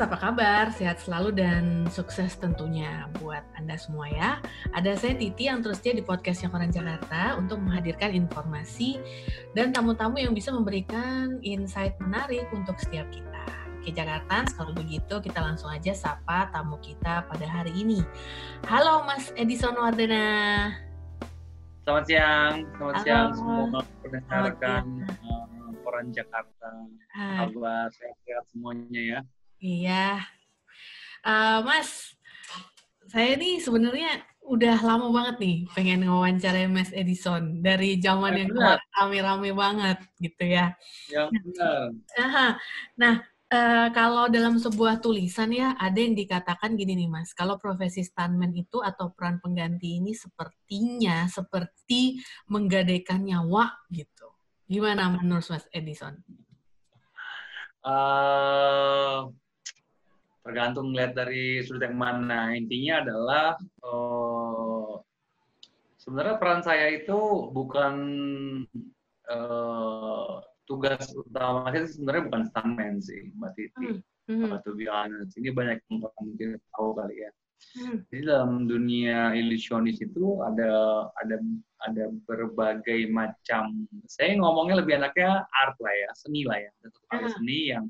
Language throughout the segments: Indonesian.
Apa kabar? Sehat selalu dan sukses tentunya buat Anda semua ya. Ada saya Titi yang terusnya di podcastnya Koran Jakarta untuk menghadirkan informasi dan tamu-tamu yang bisa memberikan insight menarik untuk setiap kita. Oke Jakarta, kalau begitu kita langsung aja sapa tamu kita pada hari ini. Halo Mas Edison Wardena. Selamat siang, selamat Halo. siang semua pendengarkan uh, Koran Jakarta. Kabar sehat-sehat semuanya ya. Iya. Uh, Mas, saya ini sebenarnya udah lama banget nih pengen ngewawancara Mas Edison dari zaman yang rame-rame banget gitu ya. Yang benar. Nah, nah uh, kalau dalam sebuah tulisan ya ada yang dikatakan gini nih Mas, kalau profesi stuntman itu atau peran pengganti ini sepertinya seperti menggadaikan nyawa gitu. Gimana menurut Mas Edison? Uh, tergantung melihat dari sudut yang mana. Intinya adalah uh, sebenarnya peran saya itu bukan uh, tugas utama saya sebenarnya bukan stuntman sih, Mbak Titi. Mm -hmm. To be honest, ini banyak yang mungkin tahu kali ya. Hmm. Jadi dalam dunia ilusionis itu ada ada ada berbagai macam. Saya ngomongnya lebih enaknya art lah ya, seni lah ya. Ada satu uh. seni yang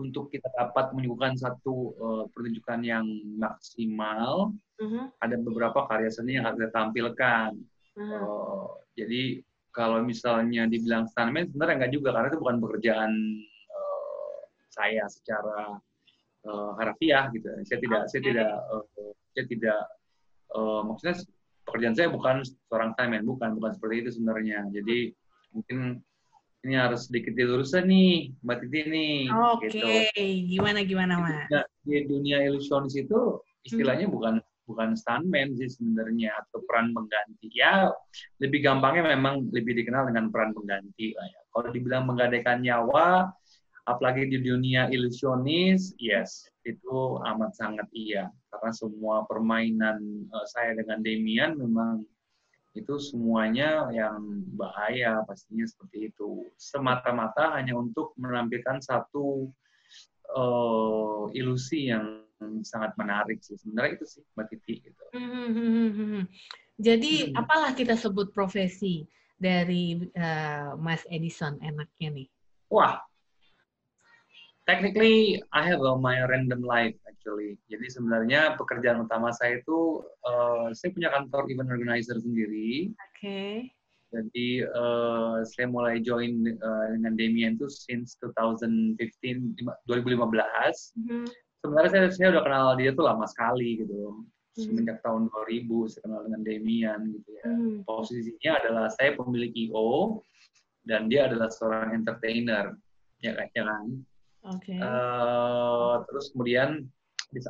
untuk kita dapat menyuguhkan satu uh, pertunjukan yang maksimal, uh-huh. ada beberapa karya seni yang harus kita tampilkan. Uh-huh. Uh, jadi kalau misalnya dibilang stuntman, sebenarnya enggak juga karena itu bukan pekerjaan uh, saya secara uh, harfiah gitu. Saya tidak, okay. saya tidak, uh, saya tidak, uh, maksudnya pekerjaan saya bukan seorang stuntman, bukan, bukan seperti itu sebenarnya. Jadi mungkin ini harus sedikit diluruskan nih, Mbak Titi nih. Oke, okay. gitu. gimana gimana Mas? Nah, di dunia ilusionis itu istilahnya hmm. bukan bukan stuntman sih sebenarnya atau peran pengganti. Ya lebih gampangnya memang lebih dikenal dengan peran pengganti lah ya. Kalau dibilang menggadaikan nyawa, apalagi di dunia ilusionis, yes, itu amat sangat iya. Karena semua permainan uh, saya dengan Demian memang itu semuanya yang bahaya pastinya seperti itu semata-mata hanya untuk menampilkan satu uh, ilusi yang sangat menarik sih sebenarnya itu sih mbak Titi gitu. Hmm, hmm, hmm, Jadi hmm. apalah kita sebut profesi dari uh, Mas Edison enaknya nih? Wah, technically I have a my random life actually. Jadi sebenarnya pekerjaan utama saya itu uh, saya punya kantor event organizer sendiri. Oke. Okay. Jadi uh, saya mulai join uh, dengan Damien itu since 2015 2015. Mm -hmm. Sebenarnya saya saya udah kenal dia tuh lama sekali gitu. Mm. Semenjak tahun 2000 saya kenal dengan Damian gitu ya. Mm. Posisinya adalah saya pemilik IO dan dia adalah seorang entertainer ya kan. Ya kan? Okay. Uh, terus kemudian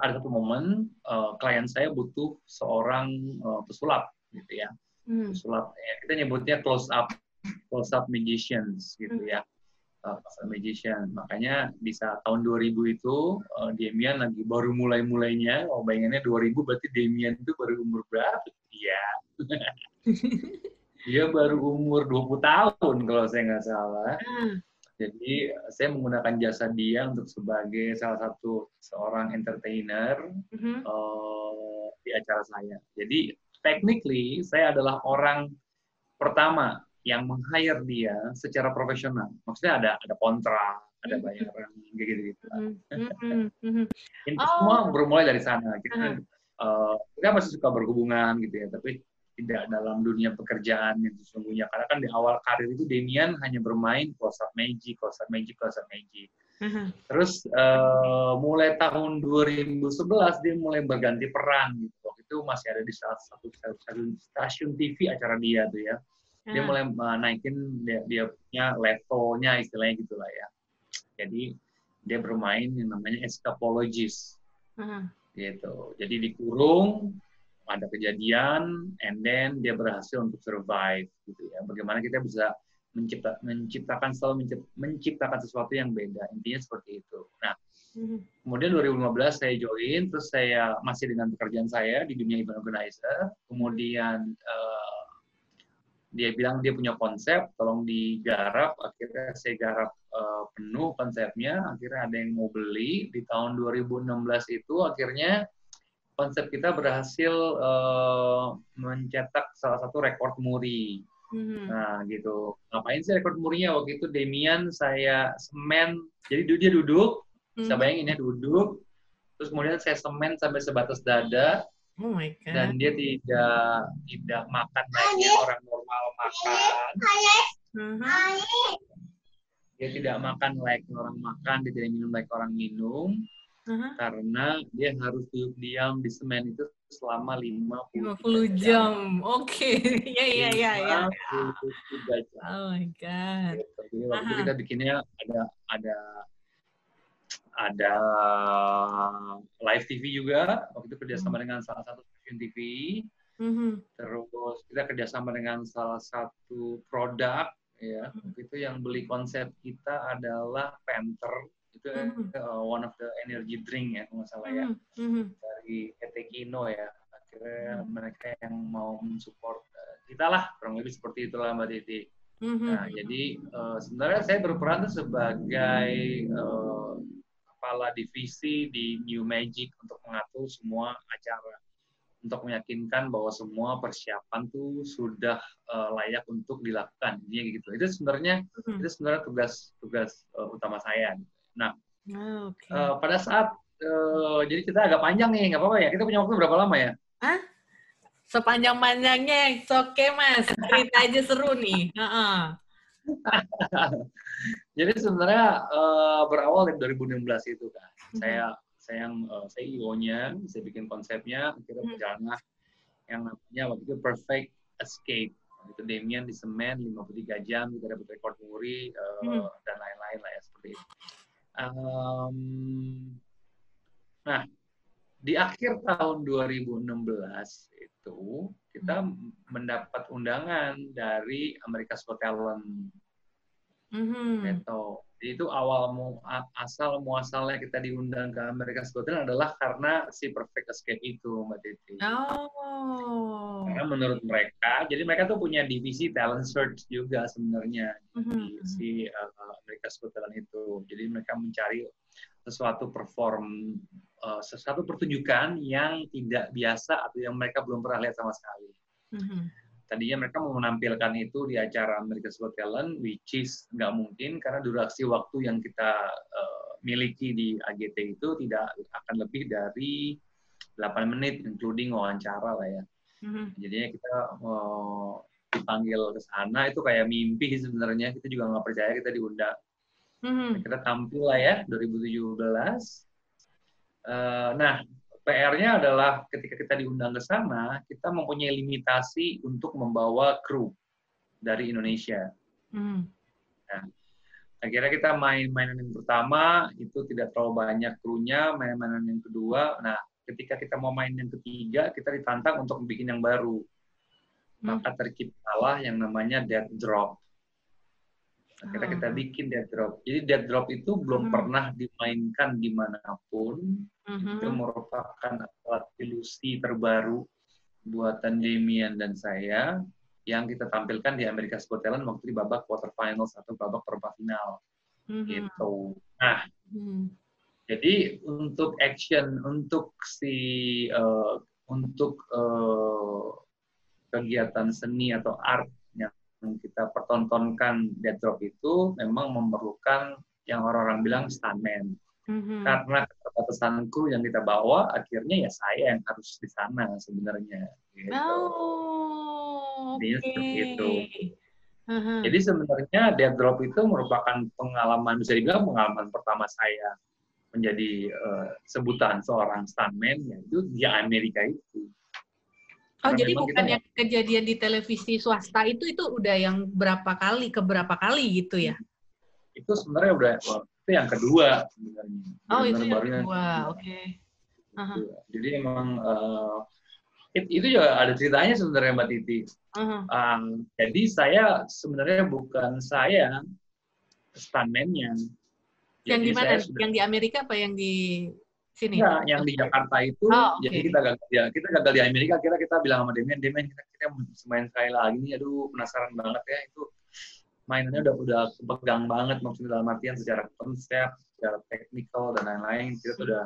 ada satu momen uh, klien saya butuh seorang uh, pesulap gitu ya. Hmm. Pesulap ya, kita nyebutnya close up close up magicians gitu hmm. ya. Uh, magician. Makanya di saat tahun 2000 itu uh, Demian lagi baru mulai-mulainya. Oh bayangannya 2000 berarti Demian itu baru umur berapa? Iya. Dia baru umur 20 tahun kalau saya nggak salah. Hmm jadi saya menggunakan jasa dia untuk sebagai salah satu seorang entertainer mm-hmm. uh, di acara saya. Jadi technically saya adalah orang pertama yang meng-hire dia secara profesional. Maksudnya ada ada kontrak, ada mm-hmm. bayaran mm-hmm. gitu gitu. Mm-hmm. mm-hmm. oh. Semua bermulai dari sana. Kita, uh-huh. uh, kita masih suka berhubungan gitu ya, tapi tidak dalam dunia pekerjaan yang sesungguhnya karena kan di awal karir itu Demian hanya bermain close up magic, close up magic, close up magic. Uh-huh. Terus uh, mulai tahun 2011 dia mulai berganti peran gitu. Waktu itu masih ada di salah satu stasiun, stasiun TV acara dia tuh ya. Dia uh-huh. mulai uh, naikin dia, dia punya levelnya istilahnya gitulah ya. Jadi dia bermain yang namanya escapologist. Uh-huh. Gitu. Jadi dikurung ada kejadian and then dia berhasil untuk survive gitu ya. Bagaimana kita bisa mencipta, menciptakan selalu menciptakan sesuatu yang beda. Intinya seperti itu. Nah, mm-hmm. kemudian 2015 saya join, terus saya masih dengan pekerjaan saya di dunia event organizer. Kemudian uh, dia bilang dia punya konsep, tolong digarap. Akhirnya saya garap uh, uh, penuh konsepnya, akhirnya ada yang mau beli. Di tahun 2016 itu akhirnya konsep kita berhasil uh, mencetak salah satu rekor muri. Mm-hmm. Nah gitu. Ngapain sih rekor murinya waktu itu Demian saya semen. Jadi dia duduk, mm-hmm. saya bayangin ya duduk. Terus kemudian saya semen sampai sebatas dada. Oh my God. Dan dia tidak tidak makan layaknya orang normal makan. Uh-huh. Dia tidak makan layaknya orang makan, dia tidak minum layaknya orang minum. Uh-huh. Karena dia harus duduk diam di semen itu selama 50, 50 jam. jam. Oke. Iya iya iya ya. Oh my god. Jadi waktu kita bikinnya ada ada ada live TV juga. Waktu itu kerjasama hmm. dengan salah satu stasiun TV. Mm-hmm. Terus kita kerjasama dengan salah satu produk ya. Mm-hmm. Itu yang beli konsep kita adalah Panther itu mm-hmm. uh, one of the energy drink ya kalau nggak salah ya mm-hmm. dari PT Kino ya akhirnya mm-hmm. mereka yang mau mensupport uh, kita lah kurang lebih seperti itulah Mbak Titi. Mm-hmm. Nah jadi uh, sebenarnya saya berperan sebagai uh, kepala divisi di New Magic untuk mengatur semua acara untuk meyakinkan bahwa semua persiapan tuh sudah uh, layak untuk dilakukan ini gitu itu sebenarnya mm-hmm. itu sebenarnya tugas tugas uh, utama saya nah oh, okay. uh, pada saat uh, jadi kita agak panjang nih nggak apa-apa ya kita punya waktu berapa lama ya Hah? sepanjang panjangnya oke okay, mas cerita aja seru nih uh-uh. jadi sebenarnya uh, berawal dari 2016 itu kan mm-hmm. saya saya yang uh, saya IO-nya, saya bikin konsepnya, akhirnya hmm. berjalan yang namanya waktu itu Perfect Escape. Itu Demian di semen 53 jam, kita dapat rekor muri uh, hmm. dan lain-lain lah ya seperti itu. Um, nah, di akhir tahun 2016 itu kita hmm. mendapat undangan dari Amerika Got Talent. Mm-hmm. Gitu. Itu awal mu, asal muasalnya kita diundang ke Amerika Scotland adalah karena si Perfect Escape itu, Mbak Titi. Oh. Karena menurut mereka, jadi mereka tuh punya divisi talent search juga sebenarnya mm-hmm. di si uh, Amerika Scotland itu. Jadi mereka mencari sesuatu perform, uh, sesuatu pertunjukan yang tidak biasa atau yang mereka belum pernah lihat sama sekali. Mm-hmm tadinya mereka mau menampilkan itu di acara America's Got Talent, which is nggak mungkin karena durasi waktu yang kita uh, miliki di AGT itu tidak akan lebih dari 8 menit, including wawancara lah ya. Mm-hmm. Jadinya kita uh, dipanggil ke sana itu kayak mimpi sebenarnya. Kita juga nggak percaya kita diundang. Mm-hmm. Kita tampil lah ya 2017. Uh, nah, PR-nya adalah ketika kita diundang ke sana, kita mempunyai limitasi untuk membawa kru dari Indonesia. Hmm. Nah, akhirnya kita main-mainan yang pertama itu tidak terlalu banyak krunya, main-mainan yang kedua. Nah, ketika kita mau main yang ketiga, kita ditantang untuk bikin yang baru. Hmm. Maka terciptalah yang namanya dead drop. Akhirnya kita ah. bikin dead drop. Jadi dead drop itu belum hmm. pernah dimainkan di mana pun. Hmm. Itu merupakan alat ilusi terbaru buatan Demian dan saya yang kita tampilkan di Amerika Got Talent waktu di babak quarterfinals atau babak perempat final. Hmm. Gitu. Nah, hmm. jadi untuk action untuk si uh, untuk uh, kegiatan seni atau art kita pertontonkan dead drop itu memang memerlukan yang orang-orang bilang stuntman. Mm-hmm. Karena keterbatasan kru yang kita bawa, akhirnya ya saya yang harus di sana sebenarnya. Gitu. Oh, okay. seperti itu. Uh-huh. Jadi sebenarnya dead drop itu merupakan pengalaman, bisa dibilang pengalaman pertama saya menjadi uh, sebutan seorang stuntman, yaitu di Amerika itu. Oh, jadi bukan yang kejadian di televisi swasta itu itu udah yang berapa kali ke berapa kali gitu ya? Itu sebenarnya udah itu yang kedua sebenarnya. Oh, itu yang kedua. Oke. Okay. Gitu. Jadi emang uh, it, itu juga ada ceritanya sebenarnya Mbak Titi. Uh-huh. Um, jadi saya sebenarnya bukan saya stuntman-nya. Yang di mana? Yang di Amerika apa yang di sini? Ya, yang di Jakarta itu, oh, okay. jadi kita gagal ya, kita gagal di Amerika, kira kita bilang sama Demian, Demian kita kita main sekali lagi nih, aduh penasaran banget ya itu mainannya udah udah kepegang banget maksudnya dalam artian secara konsep, secara teknikal dan lain-lain kita tuh udah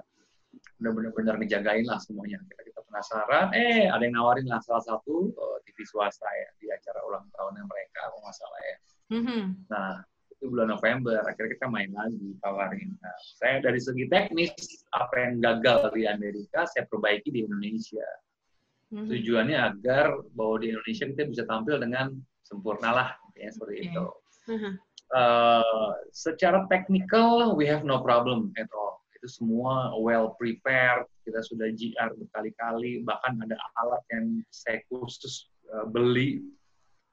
udah benar-benar ngejagain lah semuanya. Kita kita penasaran, eh ada yang nawarin lah salah satu uh, TV swasta ya di acara ulang tahunnya mereka, kalau nggak salah ya. Mm-hmm. Nah itu bulan November, akhirnya kita main lagi tawarin. Nah, saya dari segi teknis apa yang gagal di Amerika saya perbaiki di Indonesia. Mm-hmm. Tujuannya agar bahwa di Indonesia kita bisa tampil dengan sempurna lah, ya seperti okay. itu. Mm-hmm. Uh, secara teknikal we have no problem at all itu semua well prepared, kita sudah GR berkali-kali, bahkan ada alat yang saya khusus uh, beli,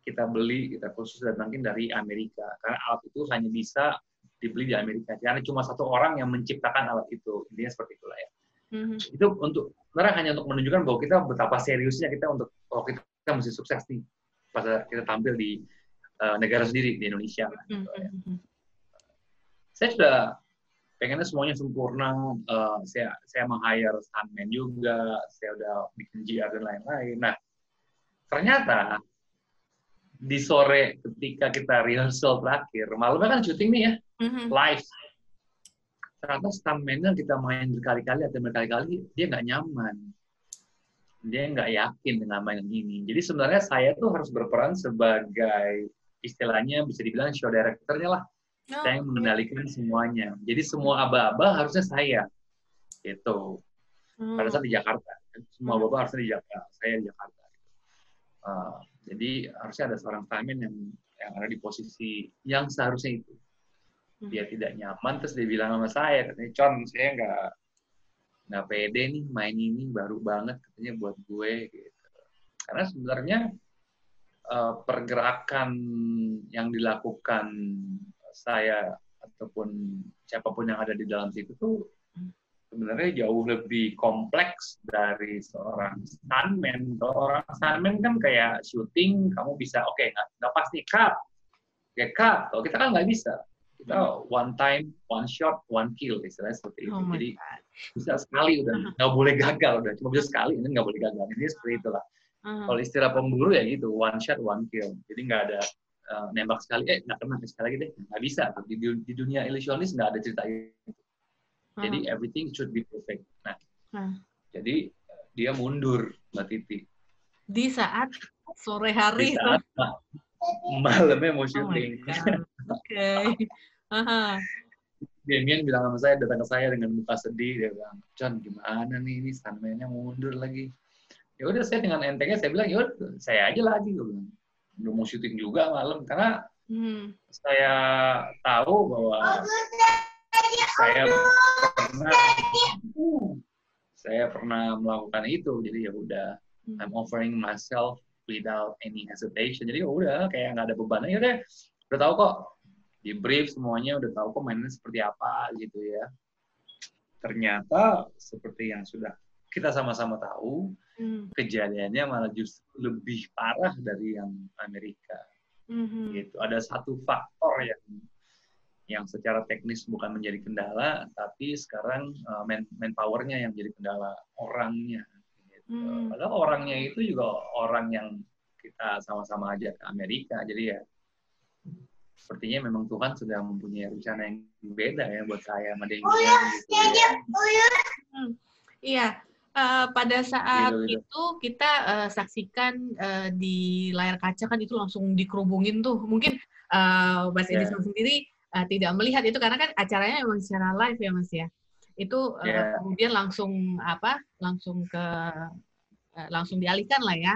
kita beli, kita khusus datangin dari Amerika. Karena alat itu hanya bisa dibeli di Amerika. Karena cuma satu orang yang menciptakan alat itu. Intinya seperti itulah ya. Mm-hmm. Itu untuk sebenarnya hanya untuk menunjukkan bahwa kita betapa seriusnya kita untuk oh kita, kita mesti sukses nih pas kita tampil di uh, negara sendiri di Indonesia. Mm-hmm. Gitu, ya. Mhm. Saya sudah pengennya semuanya sempurna. Uh, saya saya meng-hire stuntman juga, saya udah bikin GR dan lain-lain. Nah, ternyata di sore ketika kita rehearsal terakhir, malamnya kan syuting nih ya, mm-hmm. live. Ternyata stuntman kita main berkali-kali atau berkali-kali, dia nggak nyaman. Dia nggak yakin dengan mainan ini. Jadi sebenarnya saya tuh harus berperan sebagai istilahnya bisa dibilang show director-nya lah Oh, saya yang mengendalikan semuanya. Jadi semua aba-aba harusnya saya. Itu. Hmm. Pada saat di Jakarta. Semua hmm. aba-aba harusnya di Jakarta. Saya di Jakarta. Uh, jadi harusnya ada seorang stuntman yang yang ada di posisi yang seharusnya itu. Hmm. Dia tidak nyaman, terus dia bilang sama saya, katanya, Con, saya nggak nggak pede nih main ini baru banget katanya buat gue gitu. Karena sebenarnya uh, pergerakan yang dilakukan saya ataupun siapa pun yang ada di dalam situ tuh sebenarnya jauh lebih kompleks dari seorang stuntman. Kalau orang stuntman kan kayak syuting, kamu bisa oke okay, nggak pasti cut, ya cut. Kalau kita kan nggak bisa. Kita hmm. one time, one shot, one kill istilahnya seperti itu. Oh Jadi God. bisa sekali udah uh-huh. nggak boleh gagal udah cuma bisa sekali ini nggak boleh gagal. Ini seperti itulah. Uh-huh. Kalau istilah pemburu ya gitu, one shot, one kill. Jadi nggak ada uh, nembak sekali eh nggak kena sekali lagi deh nggak bisa di, di dunia ilusionis nggak ada cerita itu jadi hmm. everything should be perfect. Nah hmm. jadi dia mundur mbak Titi. Di saat sore hari di saat malamnya mau oh syuting oh oke. Okay. Demian bilang sama saya datang ke saya dengan muka sedih dia bilang John gimana nih? Ini stuntman mundur lagi. Ya udah saya dengan entengnya saya bilang ya saya aja lagi gue bilang. Udah mau syuting juga malam. Karena hmm. saya tahu bahwa saya pernah saya pernah melakukan itu jadi ya udah hmm. I'm offering myself without any hesitation jadi ya udah kayak nggak ada beban ya deh udah tahu kok di brief semuanya udah tahu kok mainnya seperti apa gitu ya ternyata seperti yang sudah kita sama-sama tahu hmm. kejadiannya malah justru lebih parah dari yang Amerika. Hmm. Gitu. Ada satu faktor yang yang secara teknis bukan menjadi kendala, tapi sekarang uh, man, manpowernya yang jadi kendala orangnya. Gitu. Hmm. Padahal orangnya itu juga orang yang kita sama-sama aja ke Amerika, jadi ya sepertinya memang Tuhan sudah mempunyai rencana yang beda ya buat saya sama dia. Gitu, ya. Hmm. Iya, uh, pada saat gitu, gitu. itu kita uh, saksikan uh, di layar kaca kan itu langsung dikerubungin tuh. Mungkin uh, Mas yeah. Edison sendiri uh, tidak melihat itu karena kan acaranya memang secara live ya Mas ya. Itu uh, yeah. kemudian langsung apa? Langsung ke uh, langsung dialihkan lah ya.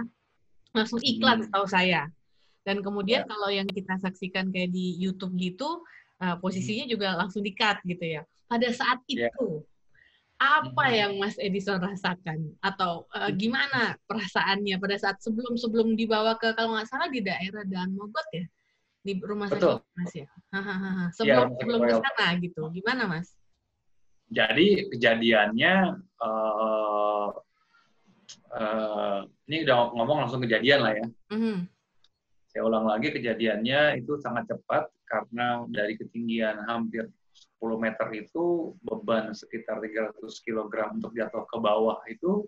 Langsung iklan hmm. setahu saya. Dan kemudian yeah. kalau yang kita saksikan kayak di YouTube gitu, uh, posisinya hmm. juga langsung di-cut gitu ya. Pada saat yeah. itu apa hmm. yang Mas Edison rasakan atau uh, gimana perasaannya pada saat sebelum sebelum dibawa ke kalau nggak salah di daerah Dan Mogot ya di rumah sakit Mas ya sebelum ya, sebelum ke sana gitu gimana Mas? Jadi kejadiannya uh, uh, ini udah ngomong langsung kejadian lah ya. Mm-hmm. Saya ulang lagi kejadiannya itu sangat cepat karena dari ketinggian hampir 10 meter itu beban sekitar 300 kg untuk jatuh ke bawah itu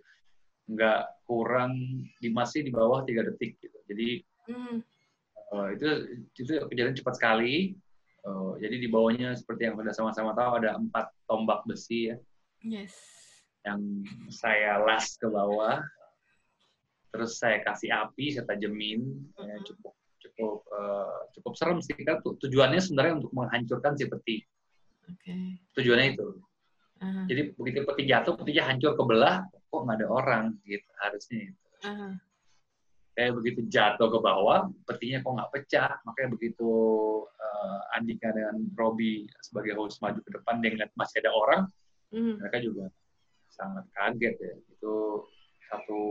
nggak kurang di masih di bawah tiga detik gitu. Jadi hmm. Uh, itu itu kejadian cepat sekali. Uh, jadi di bawahnya seperti yang sudah sama-sama tahu ada empat tombak besi ya. Yes. Yang saya las ke bawah, terus saya kasih api, saya tajemin, uh -huh. ya, cukup cukup uh, cukup serem sih kan tujuannya sebenarnya untuk menghancurkan si peti. Okay. Tujuannya itu. Uh-huh. Jadi begitu peti jatuh, petinya hancur kebelah, kok nggak ada orang gitu harusnya. Uh-huh. Kayak begitu jatuh ke bawah, petinya kok nggak pecah. Makanya begitu uh, Andika dengan Robi sebagai host maju ke depan, dia ngeliat masih ada orang, uh-huh. mereka juga sangat kaget ya. Itu satu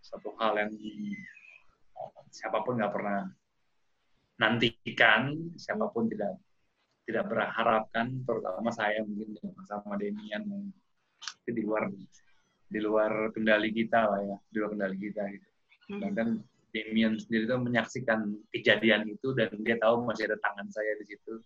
satu hal yang siapa pun nggak pernah nantikan, siapa pun tidak tidak berharapkan, terutama saya mungkin sama Demian itu di luar di luar kendali kita lah ya, di luar kendali kita gitu. Dan kan Demian sendiri itu menyaksikan kejadian itu dan dia tahu masih ada tangan saya di situ.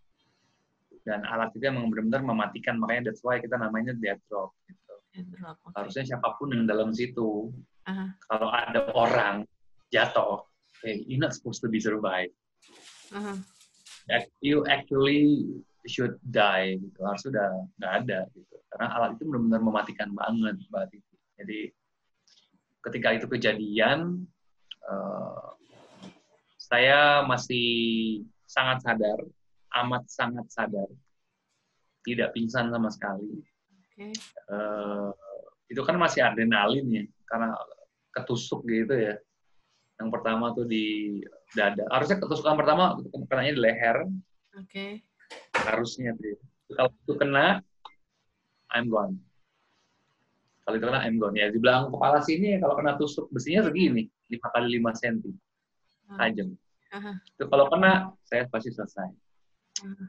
Dan alat itu memang benar-benar mematikan, makanya that's why kita namanya death drop. Gitu. Drop, okay. Harusnya siapa pun yang dalam situ, uh -huh. kalau ada orang jatuh, hey, you're not supposed to be survive uh-huh. you actually should die gitu harus sudah nggak ada gitu karena alat itu benar-benar mematikan banget mbak Titi jadi ketika itu kejadian uh, saya masih sangat sadar amat sangat sadar tidak pingsan sama sekali okay. uh, itu kan masih adrenalin ya karena ketusuk gitu ya yang pertama tuh di dada. Harusnya ketusukan pertama kenanya di leher. Oke. Okay. Harusnya tuh. Kalau itu kena, I'm gone. Kalau itu kena, I'm gone. Ya, di belakang kepala sini, kalau kena tusuk besinya segini, 5 kali 5 cm. Tajam. Uh-huh. Itu kalau kena, saya pasti selesai. Uh-huh.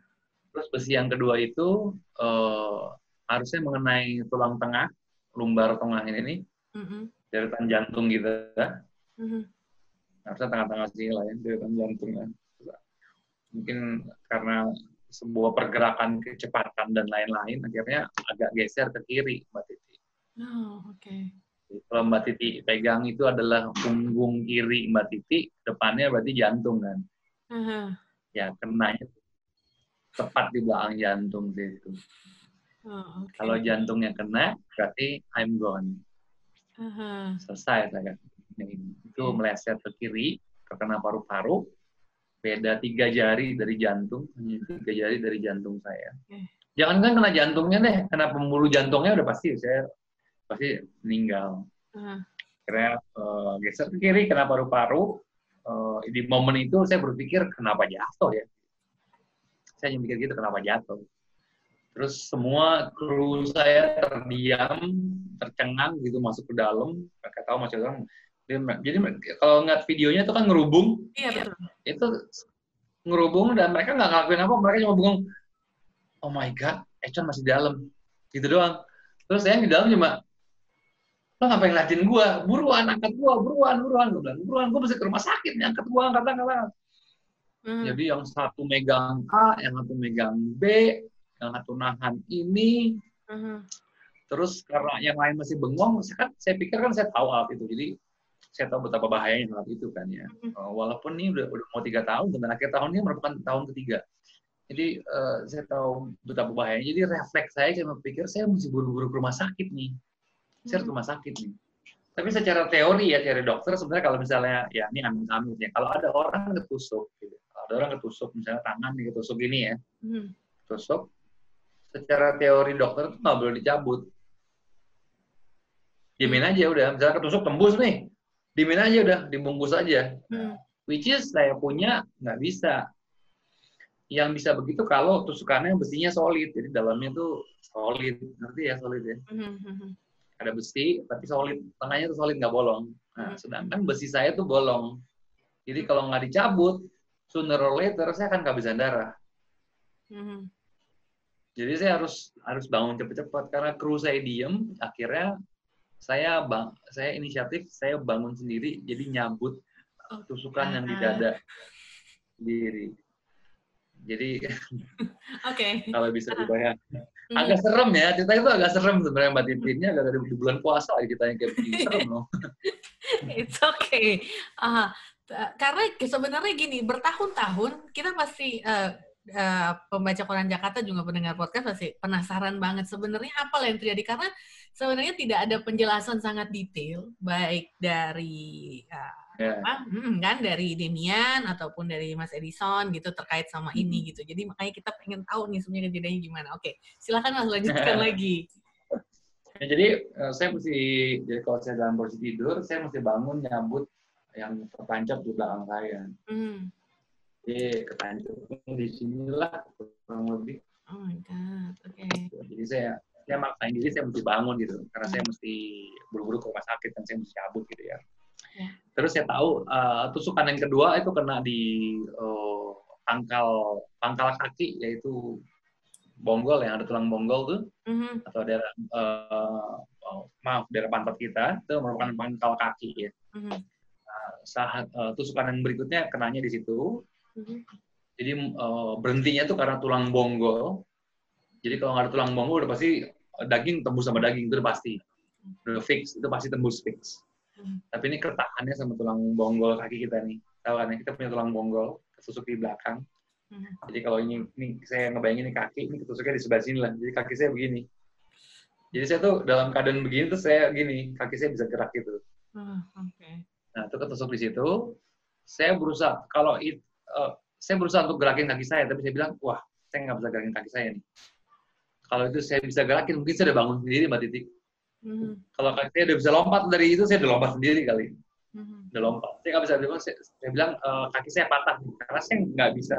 Terus besi yang kedua itu uh, harusnya mengenai tulang tengah, lumbar tengah ini, uh-huh. deretan jantung gitu. Uh-huh harusnya tengah-tengah sini lah ya deretan jantung ya. mungkin karena sebuah pergerakan kecepatan dan lain-lain akhirnya agak geser ke kiri mbak Titi. Oh oke. Okay. Kalau mbak Titi pegang itu adalah punggung kiri mbak Titi, depannya berarti jantung kan. Uh-huh. Ya kenanya tepat di belakang jantung itu. Oh, okay. Kalau jantungnya kena berarti I'm gone. Uh-huh. Selesai saya itu meleset ke kiri terkena paru-paru beda tiga jari dari jantung tiga jari dari jantung saya jangan kan kena jantungnya deh kena pembuluh jantungnya udah pasti saya pasti meninggal uh. karena uh, geser ke kiri kena paru-paru uh, di momen itu saya berpikir kenapa jatuh ya saya hanya mikir gitu kenapa jatuh terus semua kru saya terdiam tercengang gitu masuk ke dalam mereka tahu masih orang jadi kalau ngeliat videonya itu kan ngerubung. Iya betul. Itu ngerubung dan mereka nggak ngelakuin apa, mereka cuma bengong. Oh my god, Econ masih di dalam. Gitu doang. Terus saya di dalam cuma, lo ngapain ngeliatin gua? Buruan, angkat gua, buruan, buruan. Gua bilang, buruan, gua mesti ke rumah sakit nih, angkat gua, angkat, angkat, angkat. Hmm. Jadi yang satu megang A, yang satu megang B, yang satu nahan ini. Hmm. Terus karena yang lain masih bengong, saya kan saya pikir kan saya tahu alat itu. Jadi saya tahu betapa bahayanya saat itu kan ya. Uh, walaupun ini udah, udah mau tiga tahun dan akhir tahun ini merupakan tahun ketiga. Jadi uh, saya tahu betapa bahayanya. Jadi refleks saya saya berpikir saya mesti buru-buru ke rumah sakit nih. Saya harus rumah sakit nih. Tapi secara teori ya, teori dokter sebenarnya kalau misalnya ya ini amit-amit ya, kalau ada orang ketusuk, gitu, kalau ada orang ketusuk misalnya tangan nih ketusuk ini ya, hmm. ketusuk, secara teori dokter itu nggak boleh dicabut. Diamin aja udah, misalnya ketusuk tembus nih, dimin aja udah dibungkus aja hmm. which is saya punya nggak bisa yang bisa begitu kalau tusukannya besinya solid jadi dalamnya tuh solid ngerti ya solid ya hmm. Ada besi tapi solid. Tengahnya tuh solid nggak bolong. Nah, hmm. sedangkan besi saya tuh bolong. Jadi kalau nggak dicabut sooner or later saya akan kehabisan darah. Hmm. jadi saya harus harus bangun cepet-cepet karena kru saya diem akhirnya saya bang saya inisiatif saya bangun sendiri. Jadi nyambut oh, tusukan yang di dada sendiri jadi okay. kalau bisa dibayang. Hmm. agak serem ya cerita itu agak serem sebenarnya mbak Titinnya agak di bulan puasa kita yang kayak begini. Serem loh. It's okay. Uh, karena sebenarnya gini bertahun-tahun kita pasti uh, uh, pembaca koran Jakarta juga pendengar podcast pasti penasaran banget sebenarnya apa yang terjadi. Karena sebenarnya tidak ada penjelasan sangat detail baik dari uh, yeah. apa, hmm, kan dari Demian ataupun dari Mas Edison gitu terkait sama ini gitu jadi makanya kita pengen tahu nih sebenarnya kejadiannya gimana oke silakan mas lanjutkan lagi ya, jadi saya mesti jadi kalau saya dalam posisi tidur saya mesti bangun nyambut yang tertancap di belakang saya. Hmm. Jadi ketancapnya di sinilah kurang lebih. Oh my god, oke. Okay. Jadi saya saya maksain diri saya mesti bangun gitu, karena hmm. saya mesti buru-buru ke rumah sakit dan saya mesti cabut gitu ya. Yeah. Terus saya tahu uh, tusukan yang kedua itu kena di uh, pangkal pangkal kaki yaitu bonggol yang ada tulang bonggol tuh mm-hmm. atau daerah uh, maaf daerah pantat kita itu merupakan pangkal kaki ya. Mm-hmm saat uh, tusukan yang berikutnya kenanya di situ. Mm-hmm. Jadi uh, berhentinya tuh karena tulang bonggol. Jadi kalau nggak ada tulang bonggol udah pasti daging tembus sama daging itu udah pasti. Udah fix, itu pasti tembus fix. Tapi ini kertahannya sama tulang bonggol kaki kita nih. Tahu kan ya, kita punya tulang bonggol ketusuk di belakang. Mm-hmm. Jadi kalau ini, ini saya ngebayangin ini kaki, ini ketusuknya di sebelah sini lah. Jadi kaki saya begini. Jadi saya tuh dalam keadaan begini tuh saya gini, kaki saya bisa gerak gitu. Uh, Okay. Nah, itu ketusuk di situ. Saya berusaha, kalau it, uh, saya berusaha untuk gerakin kaki saya, tapi saya bilang, wah, saya nggak bisa gerakin kaki saya nih. Kalau itu saya bisa gerakin, mungkin saya udah bangun sendiri, Mbak Titi. Mm-hmm. Kalau saya udah bisa lompat dari itu, saya udah lompat sendiri kali. Mm-hmm. Udah lompat. Saya nggak bisa, saya, saya bilang, uh, kaki saya patah. Karena saya nggak bisa,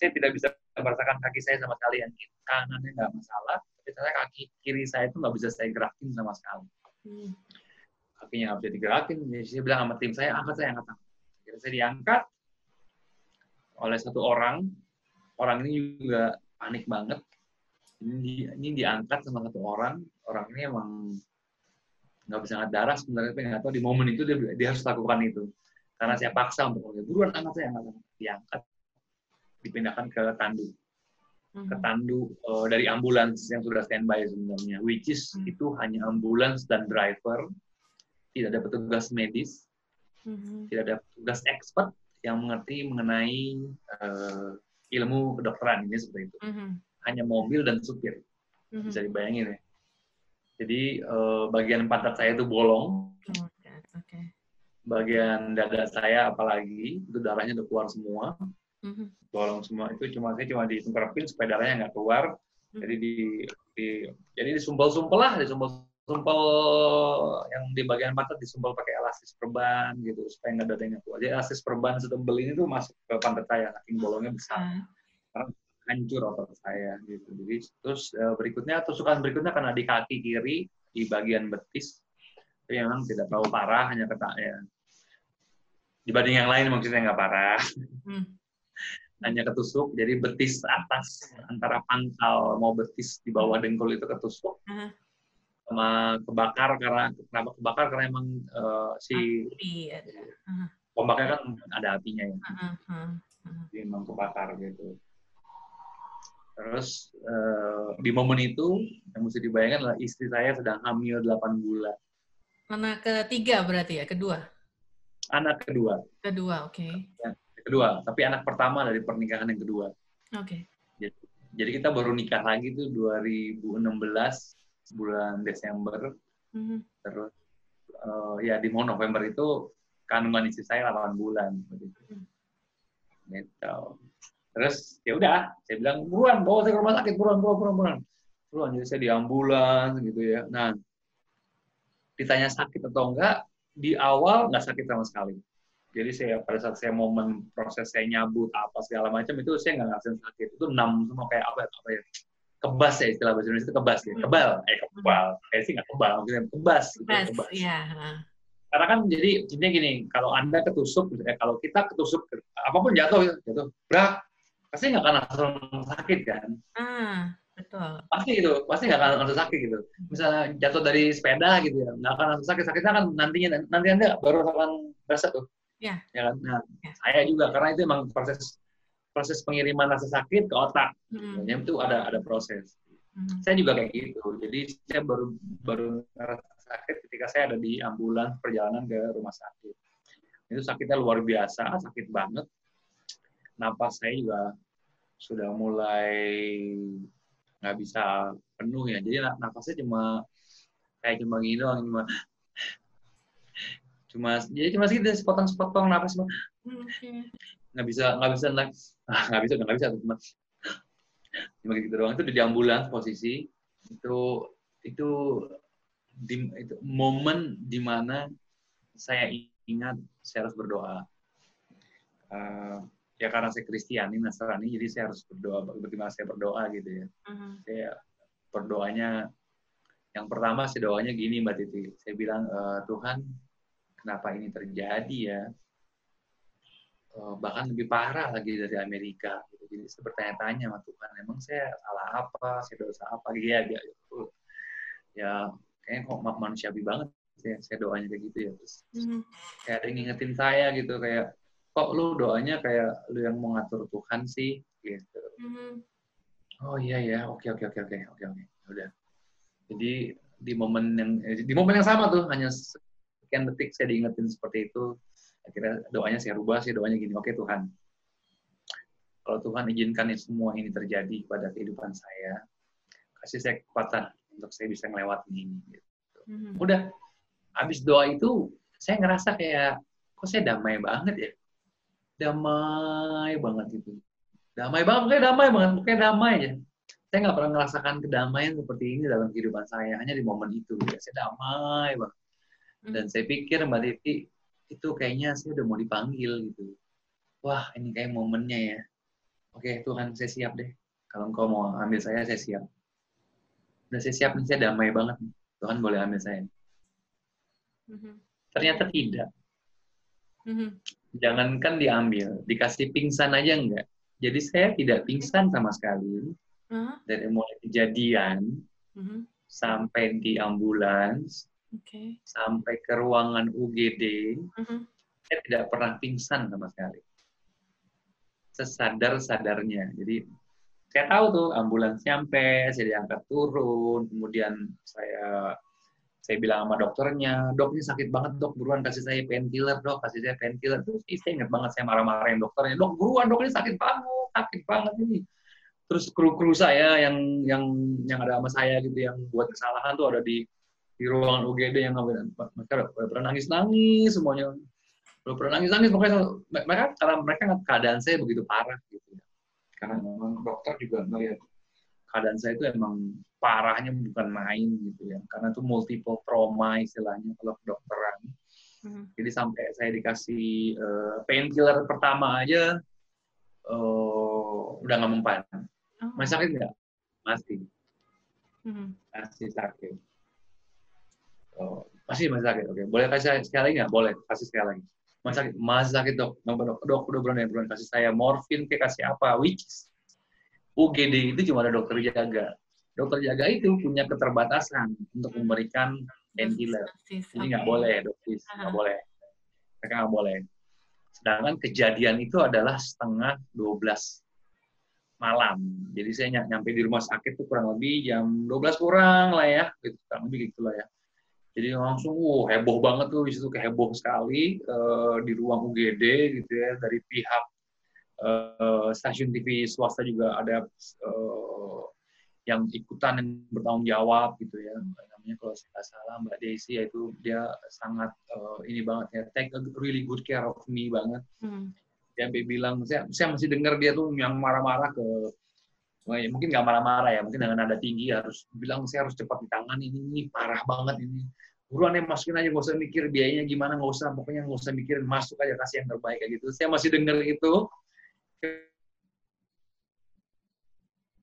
saya tidak bisa merasakan kaki saya sama sekali. Yang kanannya nggak masalah, tapi saya kaki kiri saya itu nggak bisa saya gerakin sama sekali. Mm kakinya nggak bisa digerakin. Jadi saya bilang sama tim saya, angkat saya, angkat. Akhirnya saya diangkat oleh satu orang. Orang ini juga panik banget. Ini, ini diangkat sama satu orang. Orang ini emang nggak bisa angkat darah sebenarnya, tapi nggak tahu di momen itu dia, dia harus lakukan itu. Karena saya paksa untuk buruan angkat saya, angkat. Diangkat, dipindahkan ke tandu ke hmm. tandu uh, dari ambulans yang sudah standby sebenarnya, which is hmm. itu hanya ambulans dan driver tidak ada petugas medis, mm-hmm. tidak ada petugas expert yang mengerti mengenai uh, ilmu kedokteran ini seperti itu. Mm-hmm. Hanya mobil dan supir, mm-hmm. bisa dibayangin ya. Jadi uh, bagian pantat saya itu bolong, oh, okay. bagian dada saya apalagi itu darahnya udah keluar semua, mm-hmm. bolong semua itu cuma saya cuma ditengkerapin supaya darahnya nggak keluar. Mm-hmm. Jadi di, di jadi disumpel-sumpel lah, disumpel sumpel yang di bagian pantat disumpel pakai elastis perban gitu supaya nggak ada yang keluar. Jadi elastis perban setebel ini tuh masuk ke pantat saya, saking bolongnya besar. Karena hancur otot saya gitu. Jadi terus eh, berikutnya tusukan berikutnya karena di kaki kiri di bagian betis itu memang tidak terlalu parah hanya ketak ya. Dibanding yang lain maksudnya nggak parah. Hmm. hanya ketusuk jadi betis atas antara pangkal mau betis di bawah dengkul itu ketusuk. Hmm sama kebakar karena kenapa kebakar? Karena emang uh, si uh. ombaknya kan ada apinya ya. Uh, uh, uh. jadi emang kebakar gitu terus uh, di momen itu yang mesti dibayangkan adalah istri saya sedang hamil 8 bulan anak ketiga berarti ya kedua anak kedua kedua oke okay. ya, kedua tapi anak pertama dari pernikahan yang kedua oke okay. jadi, jadi kita baru nikah lagi tuh 2016 bulan Desember. Mm-hmm. Terus uh, ya di mau November itu kandungan istri saya 8 bulan begitu. Mm-hmm. Gitu. Terus ya udah, saya bilang buruan bawa saya ke rumah sakit buruan buruan buruan buruan. Buruan jadi saya di ambulans gitu ya. Nah, ditanya sakit atau enggak, di awal nggak sakit sama sekali. Jadi saya pada saat saya momen proses saya nyabut apa segala macam itu saya nggak ngerasain sakit. Itu enam semua kayak apa ya, apa ya kebas ya istilah bahasa Indonesia itu kebas ya hmm. kebal eh kebal kayak sih nggak kebal mungkin kebas gitu, kebas, kebas. Ya. karena kan jadi intinya gini kalau anda ketusuk eh, kalau kita ketusuk apa pun jatuh ya, jatuh berat pasti nggak akan langsung sakit kan ah, betul pasti gitu pasti nggak akan langsung sakit gitu misalnya jatuh dari sepeda gitu ya nggak akan langsung sakit sakitnya kan nantinya nanti anda baru akan berasa tuh ya, ya kan nah ya. saya juga karena itu emang proses proses pengiriman rasa sakit ke otak. Hmm. itu ada ada proses. Hmm. Saya juga kayak gitu. Jadi saya baru baru rasa sakit ketika saya ada di ambulans perjalanan ke rumah sakit. itu sakitnya luar biasa sakit banget napas saya juga sudah mulai nggak bisa penuh ya. Jadi napasnya cuma kayak cuma gini doang cuma cuma jadi cuma segitu sepotong-sepotong napas cuma nggak bisa nggak bisa ah, nggak bisa nggak bisa cuma cuma gitu doang. Itu di ambulans posisi itu itu di, itu momen di mana saya ingat saya harus berdoa. Uh, ya karena saya Kristiani Nasrani jadi saya harus berdoa bagaimana saya berdoa gitu ya uh-huh. saya berdoanya yang pertama saya doanya gini mbak Titi saya bilang e, Tuhan kenapa ini terjadi ya e, bahkan lebih parah lagi dari Amerika gitu. jadi saya bertanya-tanya sama Tuhan emang saya salah apa saya dosa apa gitu ya gitu. ya kayaknya kok manusiawi banget saya, saya doanya kayak gitu ya terus mm-hmm. kayak ada yang ngingetin saya gitu kayak kok lu doanya kayak lu yang mau ngatur Tuhan sih gitu mm-hmm. oh iya ya oke oke oke oke oke oke ya udah jadi di momen yang eh, di momen yang sama tuh hanya sekian detik saya diingetin seperti itu. Akhirnya doanya saya rubah sih doanya gini, oke okay, Tuhan, kalau Tuhan izinkan semua ini terjadi pada kehidupan saya, kasih saya kekuatan untuk saya bisa melewati ini. Gitu. Mm-hmm. Udah, habis doa itu saya ngerasa kayak kok saya damai banget ya, damai banget itu, damai banget, kayak damai banget, kayak damai aja. Saya nggak pernah merasakan kedamaian seperti ini dalam kehidupan saya hanya di momen itu. Ya saya damai banget. Hmm. dan saya pikir mbak Titi itu kayaknya saya udah mau dipanggil gitu. Wah ini kayak momennya ya. Oke Tuhan saya siap deh. Kalau engkau mau ambil saya saya siap. Udah saya siap nih saya damai banget nih. Tuhan boleh ambil saya mm-hmm. ternyata tidak mm-hmm. jangankan diambil dikasih pingsan aja enggak jadi saya tidak pingsan sama sekali uh-huh. dari mulai kejadian uh-huh. sampai di ambulans okay. sampai ke ruangan UGD uh-huh. saya tidak pernah pingsan sama sekali sesadar sadarnya jadi saya tahu tuh ambulans nyampe saya diangkat turun kemudian saya saya bilang sama dokternya, dok ini sakit banget dok, buruan kasih saya painkiller dok, kasih saya painkiller. Terus saya ingat banget saya marah-marahin dokternya, dok buruan dok ini sakit banget, sakit banget ini. Terus kru-kru saya yang yang yang ada sama saya gitu yang buat kesalahan tuh ada di di ruangan UGD yang mereka pernah nangis nangis semuanya udah pernah nangis nangis makanya mereka karena mereka keadaan saya begitu parah gitu ya. Karena memang dokter juga ngeliat keadaan saya itu emang parahnya bukan main gitu ya karena itu multiple trauma istilahnya kalau kedokteran hmm. jadi sampai saya dikasih uh, painkiller pertama aja uh, udah nggak mempan Oh. Masih sakit nggak? Masih. Hmm. Masih sakit. Oh, masih masih sakit. Oke, boleh kasih sekali lagi nggak? Boleh, kasih sekali lagi. Masih sakit, masih sakit dok. Dok, dok, dok udah berani berani kasih saya morfin, kayak kasih apa? Which UGD itu cuma ada dokter jaga. Dokter jaga itu punya keterbatasan untuk memberikan painkiller. Jadi nggak okay. boleh dokter, nggak boleh. Mereka nggak boleh. Sedangkan kejadian itu adalah setengah 12 malam. Jadi saya ny nyampe di rumah sakit tuh kurang lebih jam 12 kurang lah ya, gitu kurang lebih gitu lah ya. Jadi langsung, wow, heboh banget tuh, di situ heboh sekali uh, di ruang UGD gitu ya, dari pihak uh, stasiun TV swasta juga ada uh, yang ikutan yang bertanggung jawab gitu ya. Namanya kalau saya nggak salah Mbak Desi yaitu dia sangat uh, ini banget ya, take a really good care of me banget. Hmm dia sampai bilang saya, saya masih dengar dia tuh yang marah-marah ke ya, mungkin nggak marah-marah ya mungkin dengan nada tinggi harus bilang saya harus cepat ditangani ini, ini parah banget ini buruan ya masukin aja nggak usah mikir biayanya gimana nggak usah pokoknya nggak usah mikirin masuk aja kasih yang terbaik kayak gitu saya masih dengar itu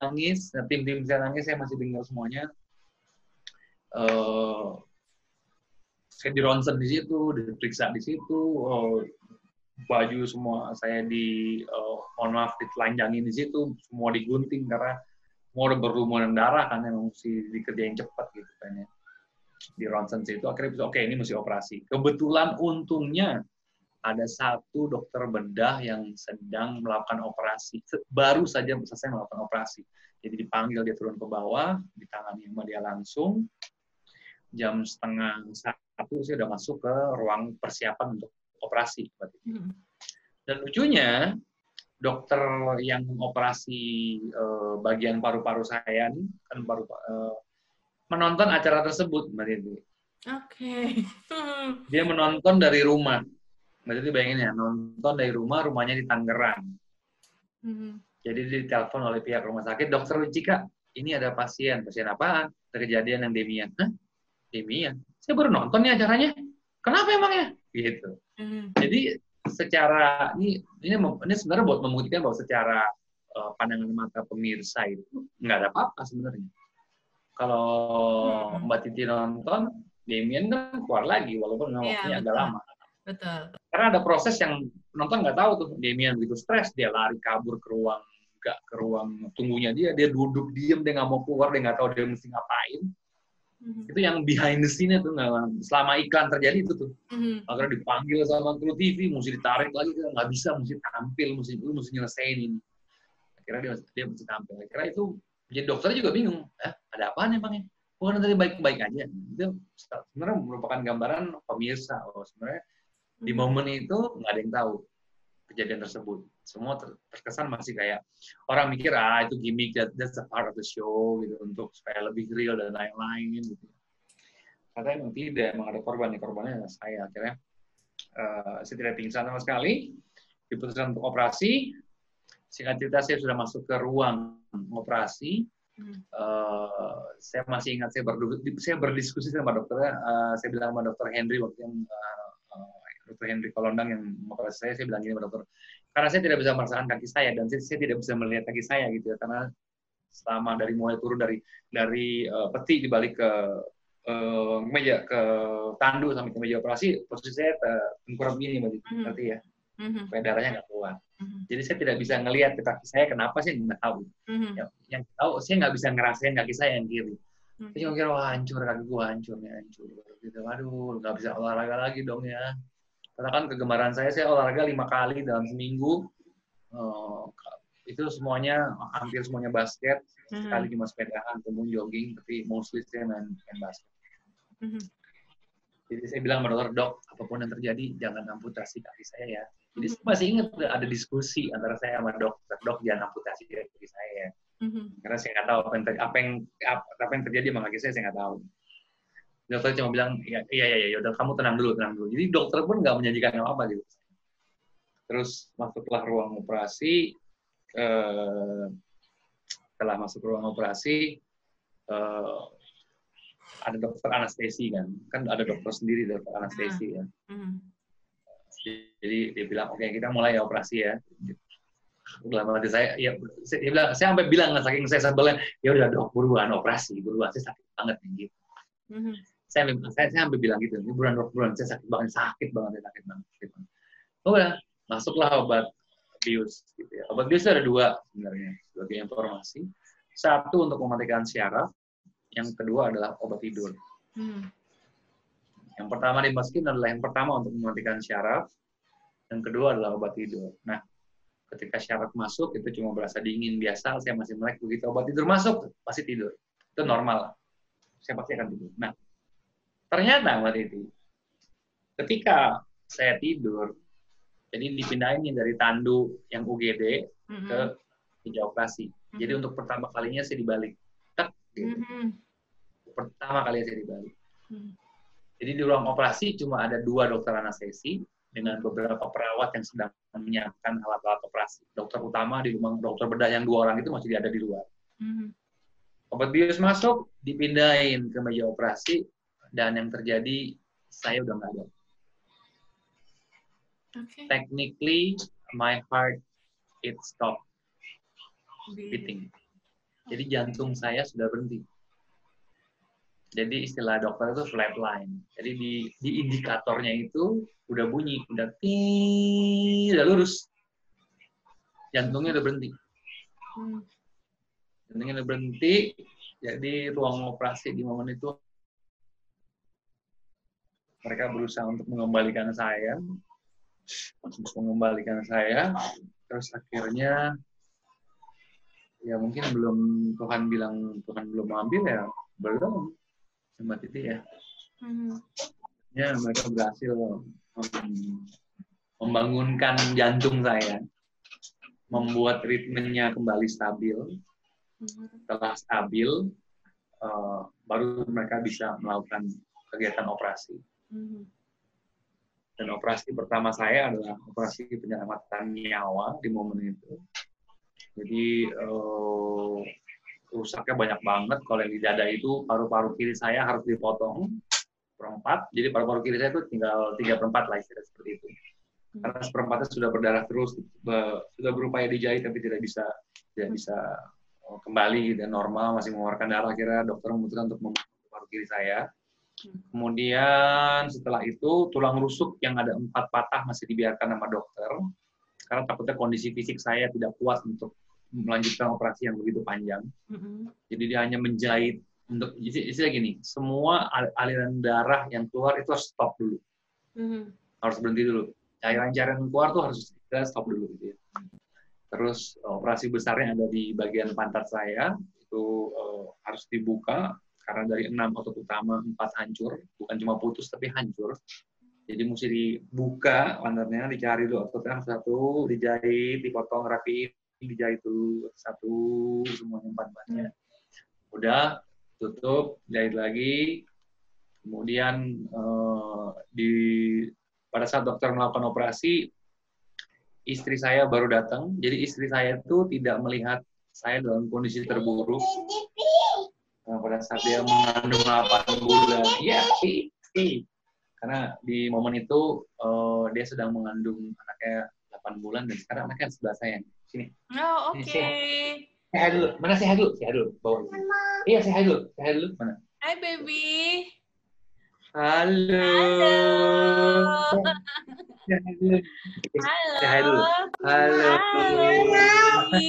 nangis tim-tim saya nangis saya masih dengar semuanya. Uh, saya di ronsen di situ diperiksa di situ uh, baju semua saya di uh, mohon maaf ditelanjangin di situ semua digunting karena semua udah berlumuran darah kan yang mesti dikerjain cepat gitu kan ya. Di ronsen situ akhirnya bisa oke okay, ini mesti operasi. Kebetulan untungnya ada satu dokter bedah yang sedang melakukan operasi baru saja selesai melakukan operasi jadi dipanggil dia turun ke bawah ditangani sama dia langsung jam setengah satu saya udah masuk ke ruang persiapan untuk operasi. Hmm. Dan lucunya dokter yang operasi uh, bagian paru-paru saya nih kan paru uh, menonton acara tersebut Mbak. Oke. Okay. Dia menonton dari rumah. Titi bayangin ya, nonton dari rumah, rumahnya di Tangerang. Hmm. Jadi ditelepon oleh pihak rumah sakit, dokter Wicika, ini ada pasien, pasien apaan? Kejadian yang demian. Hah? Demian? Saya baru nonton nih acaranya. Kenapa emangnya? Gitu. Hmm. Jadi secara ini ini ini sebenarnya buat membuktikan bahwa secara uh, pandangan mata pemirsa itu nggak ada apa-apa sebenarnya. Kalau hmm. Mbak Titi nonton, Damien kan keluar lagi walaupun ya, waktunya agak lama. Betul. Karena ada proses yang nonton nggak tahu tuh Damien begitu stres dia lari kabur ke ruang nggak ke ruang tunggunya dia dia duduk diem dia nggak mau keluar dia nggak tahu dia mesti ngapain. Mm-hmm. itu yang behind the scene tuh nggak selama iklan terjadi itu tuh. Mm-hmm. akhirnya dipanggil sama kru TV mesti ditarik lagi nggak bisa mesti tampil mesti lu mesti nyelesain ini. Akhirnya dia dia mesti tampil. Akhirnya itu jadi dokter juga bingung eh ada apa nih emangnya bukan tadi baik-baik aja. Itu sebenarnya merupakan gambaran pemirsa oh sebenarnya di mm-hmm. momen itu nggak ada yang tahu kejadian tersebut. Semua ter terkesan masih kayak orang mikir ah itu gimmick that, that's a part of the show gitu untuk supaya lebih real dan lain-lain gitu. Karena emang tidak, emang ada korban nih korbannya saya akhirnya uh, saya tidak pingsan sama sekali diputuskan untuk operasi. Singkat cerita saya sudah masuk ke ruang operasi. Hmm. Uh, saya masih ingat saya, saya berdiskusi sama dokternya. Uh, saya bilang sama dokter Henry waktu yang uh, Dr. Henry Kolondang yang mengoperasi saya, saya bilang gini dokter, karena saya tidak bisa merasakan kaki saya dan saya, saya tidak bisa melihat kaki saya gitu ya, karena selama dari mulai turun dari dari uh, peti dibalik ke uh, meja ke tandu sampai ke meja operasi, posisi saya tengkurap gini berarti, mm -hmm. ya, mm -hmm. supaya darahnya nggak keluar. Mm -hmm. Jadi saya tidak bisa ngelihat kaki saya kenapa sih nggak tahu. Mm -hmm. yang, yang tahu saya nggak bisa ngerasain kaki saya yang kiri. Mm -hmm. Saya kira wah hancur kaki gua hancur nih hancur gitu. Aduh nggak bisa olahraga lagi dong ya. Karena kan kegemaran saya, saya olahraga lima kali dalam seminggu. Uh, itu semuanya, hampir semuanya basket. Mm-hmm. Sekali cuma sepedahan, kemudian jogging, tapi mostly saya main, main basket. Mm-hmm. Jadi saya bilang sama dokter, dok, apa pun yang terjadi, jangan amputasi kaki saya ya. Jadi mm-hmm. masih ingat ada diskusi antara saya sama dokter, dok jangan amputasi kaki saya ya. Mm-hmm. Karena saya nggak tahu apa yang, apa yang, apa yang terjadi sama kaki saya, saya nggak tahu dokter cuma bilang iya iya iya ya udah kamu tenang dulu tenang dulu. Jadi dokter pun nggak menjanjikan apa apa gitu. Terus masuklah ruang operasi eh, setelah masuk ruang operasi eh, ada dokter anestesi kan. Kan ada dokter sendiri dokter anestesi ya jadi dia bilang oke okay, kita mulai ya operasi ya. Dalam hati saya ya dia bilang saya sampai bilang saking saya sebelnya ya udah dok buruan operasi buruan saya sakit banget nih gitu. Mm -hmm saya, saya, saya sampai bilang gitu, ini bulan bulan saya sakit banget, sakit banget, sakit banget. Sakit banget. Oh udah, masuklah obat bius. Gitu ya. Obat bius ada dua sebenarnya sebagai informasi. Satu untuk mematikan syaraf, yang kedua adalah obat tidur. Hmm. Yang pertama dimasukin adalah yang pertama untuk mematikan syaraf, yang kedua adalah obat tidur. Nah, ketika syaraf masuk itu cuma berasa dingin biasa, saya masih melek begitu obat tidur masuk pasti tidur. Itu normal. Saya pasti akan tidur. Nah, Ternyata Mbak Titi, ketika saya tidur, jadi dipindahin dari tandu yang UGD mm-hmm. ke meja operasi. Mm-hmm. Jadi untuk pertama kalinya saya dibalik. Tak, gitu. Mm-hmm. Pertama kali saya dibalik. Mm-hmm. Jadi di ruang operasi cuma ada dua dokter anestesi dengan beberapa perawat yang sedang menyiapkan alat-alat operasi. Dokter utama di rumah dokter bedah yang dua orang itu masih ada di luar. Mm-hmm. Obat bius masuk, dipindahin ke meja operasi, dan yang terjadi saya udah nggak ada. Okay. Technically, my heart it stop beating. Jadi jantung saya sudah berhenti. Jadi istilah dokter itu flatline. Jadi di, di indikatornya itu udah bunyi, udah ting, udah lurus. Jantungnya udah berhenti. Hmm. Jantungnya udah berhenti. Jadi ruang operasi di momen itu mereka berusaha untuk mengembalikan saya untuk mengembalikan saya terus akhirnya ya mungkin belum Tuhan bilang Tuhan belum mengambil ya belum sama Titi ya hmm. ya mereka berhasil membangunkan jantung saya, membuat ritmenya kembali stabil. Setelah stabil, uh, baru mereka bisa melakukan kegiatan operasi. Dan operasi pertama saya adalah operasi penyelamatan nyawa di momen itu. Jadi uh, rusaknya banyak banget. Kalau yang di dada itu paru-paru kiri saya harus dipotong perempat. Jadi paru-paru kiri saya itu tinggal tiga perempat lah istilah seperti itu. Karena seperempatnya sudah berdarah terus, sudah berupaya dijahit tapi tidak bisa tidak bisa oh, kembali dan normal masih mengeluarkan darah. Akhirnya dokter memutuskan untuk memotong paru kiri saya. Kemudian setelah itu tulang rusuk yang ada empat patah masih dibiarkan sama dokter karena takutnya kondisi fisik saya tidak kuat untuk melanjutkan operasi yang begitu panjang. Mm-hmm. Jadi dia hanya menjahit untuk istilah gini, semua aliran darah yang keluar itu harus stop dulu, mm-hmm. harus berhenti dulu. Cairan-cairan yang keluar tuh harus kita stop dulu gitu ya. Terus operasi besarnya ada di bagian pantat saya itu uh, harus dibuka karena dari enam otot utama empat hancur, bukan cuma putus tapi hancur. Jadi mesti dibuka pantatnya, dicari dulu ototnya satu, dijahit, dipotong rapi, dijahit dulu satu semuanya empat empatnya udah tutup jahit lagi. Kemudian uh, di pada saat dokter melakukan operasi istri saya baru datang. Jadi istri saya itu tidak melihat saya dalam kondisi terburuk pada saat dia mengandung 8 bulan ya karena di momen itu uh, dia sedang mengandung anaknya 8 bulan dan sekarang anaknya sebelah saya Sini. Oh, oke. Okay. Sehat dulu. Mana sehat dulu? Sehat dulu. Bawa dulu. Iya, sehat dulu. Sehat dulu. Mana? Hai, baby. Halo. Halo. Sehat dulu. Halo. Dulu. Halo. Halo.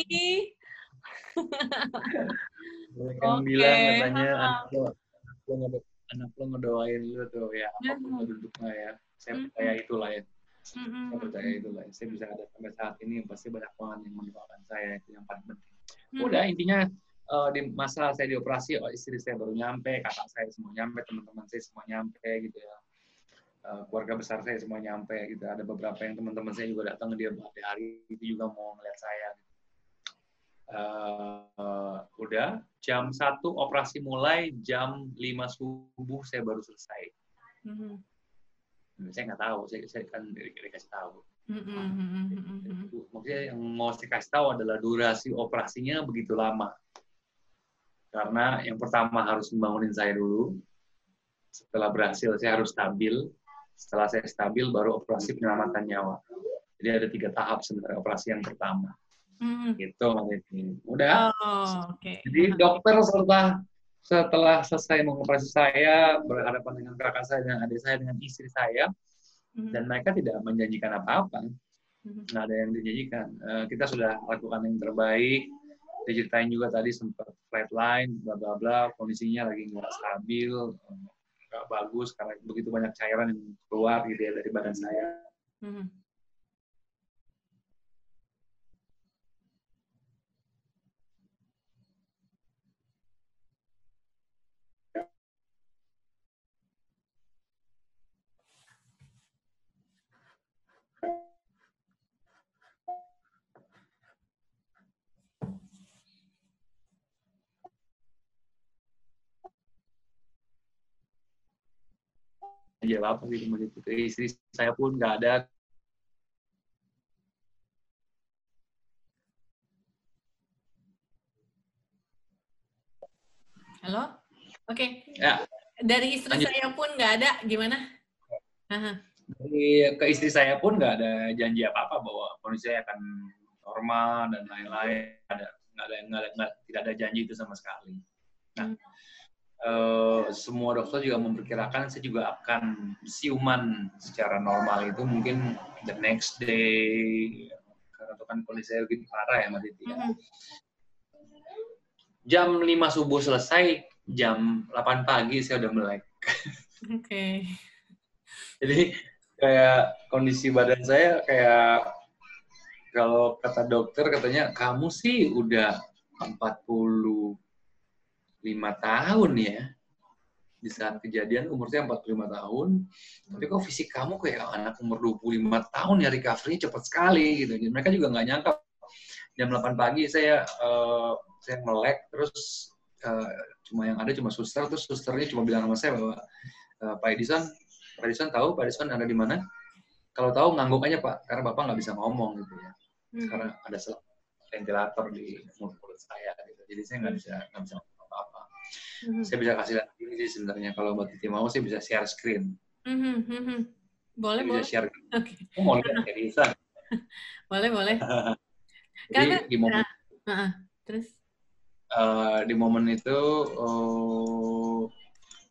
Mereka okay. bilang katanya anak lo, anak lo ngedoain lu tuh ya apa pun duduknya ya. Saya percaya itulah ya mm-hmm. saya percaya itu lah saya bisa ada sampai saat ini pasti banyak banget yang mendoakan saya itu yang paling penting mm-hmm. udah intinya uh, di masa saya dioperasi oh, istri saya baru nyampe kakak saya semua nyampe teman-teman saya semua nyampe gitu ya uh, keluarga besar saya semua nyampe gitu ada beberapa yang teman-teman saya juga datang dia hari hari itu juga mau ngeliat saya gitu. Uh, udah jam satu operasi mulai jam 5 subuh saya baru selesai. Mm-hmm. Saya nggak tahu saya, saya kan dikasih tahu. Mm-hmm. maksudnya yang mau saya kasih tahu adalah durasi operasinya begitu lama. Karena yang pertama harus membangunin saya dulu. Setelah berhasil saya harus stabil. Setelah saya stabil baru operasi penyelamatan nyawa. Jadi ada tiga tahap sebenarnya operasi yang pertama mm. gitu udah oh, okay. jadi dokter serta setelah selesai mengoperasi saya berhadapan dengan kakak saya dan adik saya dengan istri saya mm-hmm. dan mereka tidak menjanjikan apa-apa mm-hmm. nggak ada yang dijanjikan uh, kita sudah lakukan yang terbaik diceritain juga tadi sempat flatline bla bla bla kondisinya lagi nggak stabil nggak bagus karena begitu banyak cairan yang keluar gitu ya dari badan saya mm-hmm. Jawab gitu begitu ke istri saya pun nggak ada. Halo? Oke. Okay. ya. Dari istri Lanjut. saya pun nggak ada gimana? Aha. dari ke istri saya pun nggak ada janji apa apa bahwa kondisi saya akan normal dan lain-lain. Ada nggak ada nggak ada tidak ada janji itu sama sekali. Nah hmm uh, semua dokter juga memperkirakan saya juga akan siuman secara normal itu mungkin the next day karena itu kan kondisi saya lebih parah ya Mbak Titi. Ya. Jam 5 subuh selesai, jam 8 pagi saya udah melek. Oke. Okay. Jadi kayak kondisi badan saya kayak kalau kata dokter katanya kamu sih udah 40 lima tahun ya. Di saat kejadian umur saya 45 tahun, tapi kok fisik kamu kayak anak umur 25 tahun ya recovery cepat sekali gitu. Jadi mereka juga nggak nyangka. Jam 8 pagi saya uh, saya melek terus uh, cuma yang ada cuma suster terus susternya cuma bilang sama saya bahwa uh, Pak Edison Pak Edison tahu Pak Edison ada di mana? Kalau tahu ngangguk aja Pak. Karena Bapak nggak bisa ngomong gitu ya. Hmm. karena ada ventilator di mulut saya gitu. Jadi saya nggak bisa nggak bisa hmm. saya bisa kasih lihat ini sih sebenarnya. Kalau Mbak Titi mau saya bisa share screen. Hmm. Hmm. boleh saya boleh. bisa share okay. oh, mau lihat Edison boleh boleh. Jadi di momen uh, uh, terus? Uh, di momen itu uh,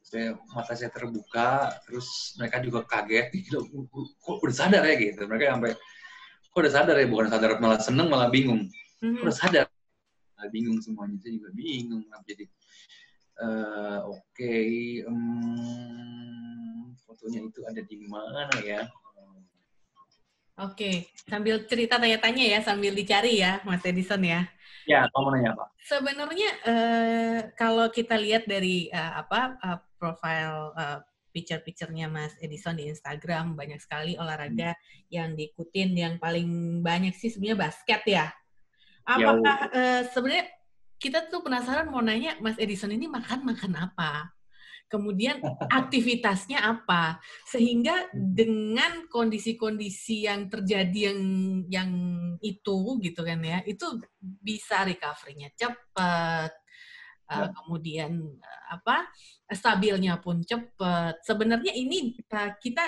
saya mata saya terbuka terus mereka juga kaget. Gitu kok udah sadar ya gitu. Mereka sampai kok udah sadar ya? Bukan sadar malah seneng malah bingung. Mm-hmm. udah sadar? Malah bingung semuanya. Saya juga bingung jadi uh, oke okay, um, fotonya itu ada di mana ya Oke, sambil cerita tanya-tanya ya, sambil dicari ya, Mas Edison ya. Ya, kamu nanya apa? Sebenarnya uh, kalau kita lihat dari uh, apa uh, profil uh, picture-picturenya Mas Edison di Instagram banyak sekali olahraga hmm. yang diikutin, yang paling banyak sih sebenarnya basket ya. Apakah uh, sebenarnya kita tuh penasaran mau nanya Mas Edison ini makan makan apa? kemudian aktivitasnya apa? Sehingga dengan kondisi-kondisi yang terjadi yang yang itu gitu kan ya itu bisa recovery-nya cepat uh, kemudian uh, apa stabilnya pun cepat sebenarnya ini uh, kita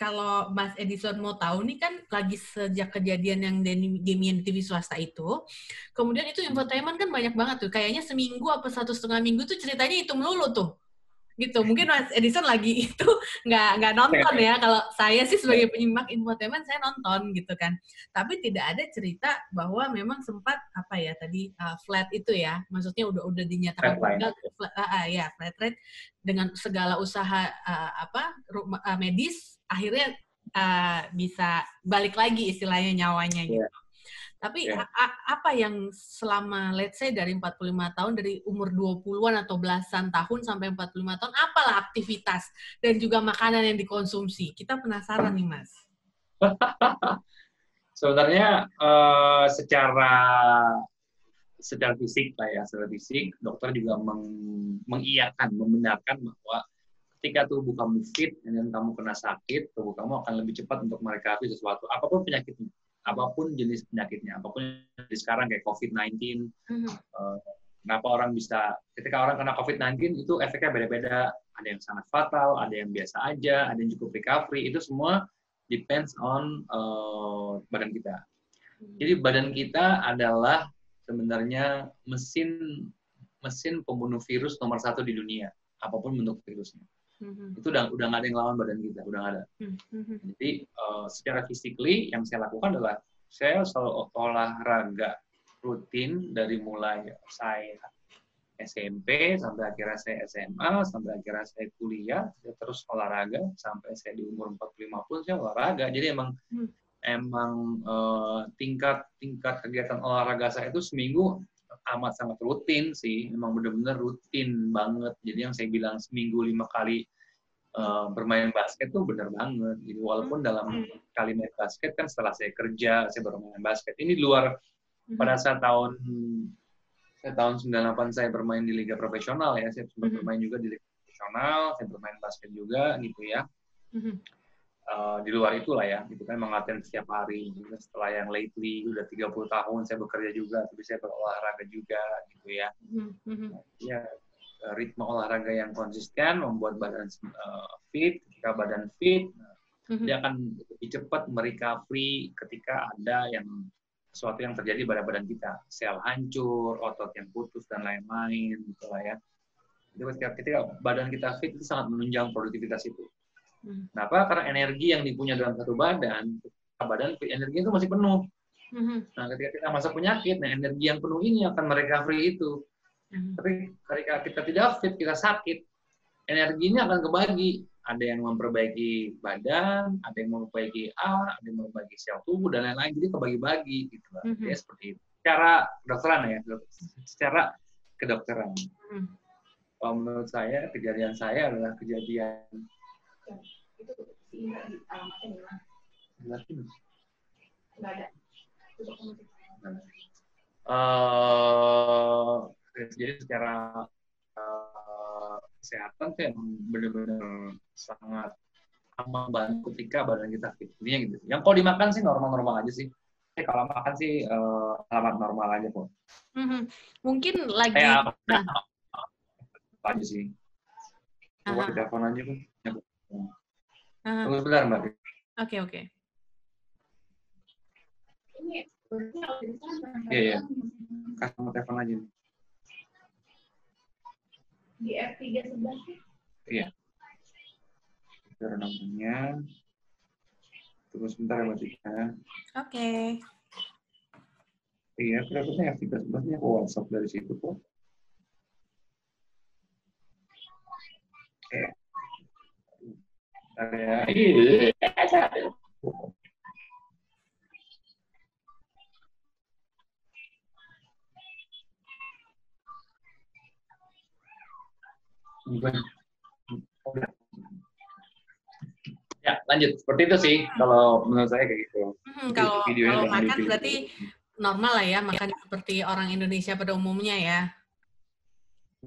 kalau Mas Edison mau tahu nih kan lagi sejak kejadian yang Demian TV swasta itu, kemudian itu infotainment kan banyak banget tuh. Kayaknya seminggu apa satu setengah minggu tuh ceritanya itu melulu tuh. Gitu. Mungkin Mas Edison lagi itu nggak nggak nonton ya. Kalau saya sih sebagai penyimak infotainment saya nonton gitu kan. Tapi tidak ada cerita bahwa memang sempat apa ya tadi uh, flat itu ya. Maksudnya udah udah dinyatakan gagal flat, uh, uh, ya flat rate dengan segala usaha uh, apa uh, medis akhirnya uh, bisa balik lagi istilahnya nyawanya gitu yeah. Tapi yeah. apa yang selama let's say dari 45 tahun dari umur 20-an atau belasan tahun sampai 45 tahun apalah aktivitas dan juga makanan yang dikonsumsi? Kita penasaran nih, Mas. Sebenarnya uh, secara secara fisik lah ya, secara fisik dokter juga meng, mengiyakan, membenarkan bahwa ketika tubuh kamu fit dan kamu kena sakit, tubuh kamu akan lebih cepat untuk merecovery sesuatu, apa pun penyakitnya apa pun jenis penyakitnya, apa pun jenis sekarang kayak COVID-19, mm-hmm. uh, kenapa orang bisa, ketika orang kena COVID-19 itu efeknya beda-beda, ada yang sangat fatal, ada yang biasa aja, ada yang cukup recovery, itu semua depends on uh, badan kita. Mm-hmm. Jadi badan kita adalah sebenarnya mesin mesin pembunuh virus nomor satu di dunia, apa pun bentuk virusnya. Mm-hmm. Itu udah udah nggak ada yang lawan badan kita, udah nggak ada. Mm-hmm. Jadi uh, secara physically yang saya lakukan adalah saya selalu olahraga rutin dari mulai saya SMP sampai akhirnya saya SMA sampai akhirnya saya kuliah saya terus olahraga sampai saya di umur 45 pun saya olahraga jadi emang hmm. emang uh, tingkat tingkat kegiatan olahraga saya itu seminggu amat sangat rutin sih, memang benar-benar rutin banget. Jadi yang saya bilang seminggu lima kali uh, bermain basket tuh benar banget. Jadi walaupun dalam hmm. kali main basket kan setelah saya kerja saya baru main basket. Ini di luar hmm. pada saat tahun saya tahun 98 saya bermain di liga profesional ya, saya sempat hmm. bermain juga di liga profesional, saya bermain basket juga gitu ya. Eh, di luar itulah ya, itu kan mengaten setiap hari. Juga setelah yang lately udah 30 tahun saya bekerja juga, tapi saya berolahraga juga gitu ya. Mm-hmm. Ya ritme olahraga yang konsisten membuat badan uh, fit. Ketika badan fit, mm-hmm. dia akan lebih cepat merecovery ketika ada yang sesuatu yang terjadi pada badan kita, sel hancur, otot yang putus dan lain-lain, gitu lah ya. Jadi ketika, ketika badan kita fit itu sangat menunjang produktivitas itu. Hmm. Kenapa? Karena energi yang dipunya dalam satu badan, badan energi itu masih penuh. Hmm. Nah, ketika kita masuk penyakit, nah energi yang penuh ini akan merecovery itu. Hmm. Tapi ketika kita tidak fit, kita sakit, energinya akan kebagi. Ada yang memperbaiki badan, ada yang memperbaiki A, ada yang memperbaiki sel tubuh dan lain-lain. Jadi kebagi-bagi gitu lah. Hmm. Ya, seperti itu. Secara kedokteran ya, secara kedokteran. Hmm. kalau menurut saya kejadian saya adalah kejadian itu si Indra di alamatnya Nggak ada. Uh, jadi secara uh, kesehatan tuh yang benar-benar sangat membantu ketika badan kita fit. Intinya gitu. Yang kalau dimakan sih normal-normal aja sih. Eh, kalau makan sih uh, alamat normal aja kok. Mm-hmm. Mungkin lagi. Kayak nah. aja sih. Coba telepon aja kan. Uh-huh. Tunggu sebentar mbak. Oke okay, oke. Okay. Iya iya. Kasih nomor telepon aja. Di F3 sebelah sih. Iya. Cara nomornya. Tunggu sebentar ya Mbak Tika. Oke. Okay. Iya, berapa F3 sebelahnya ke WhatsApp dari situ kok. Oke. Ya. Lanjut. Seperti itu sih kalau menurut saya kayak gitu. Hmm, kalau kalau makan berarti normal lah ya, makan seperti orang Indonesia pada umumnya ya.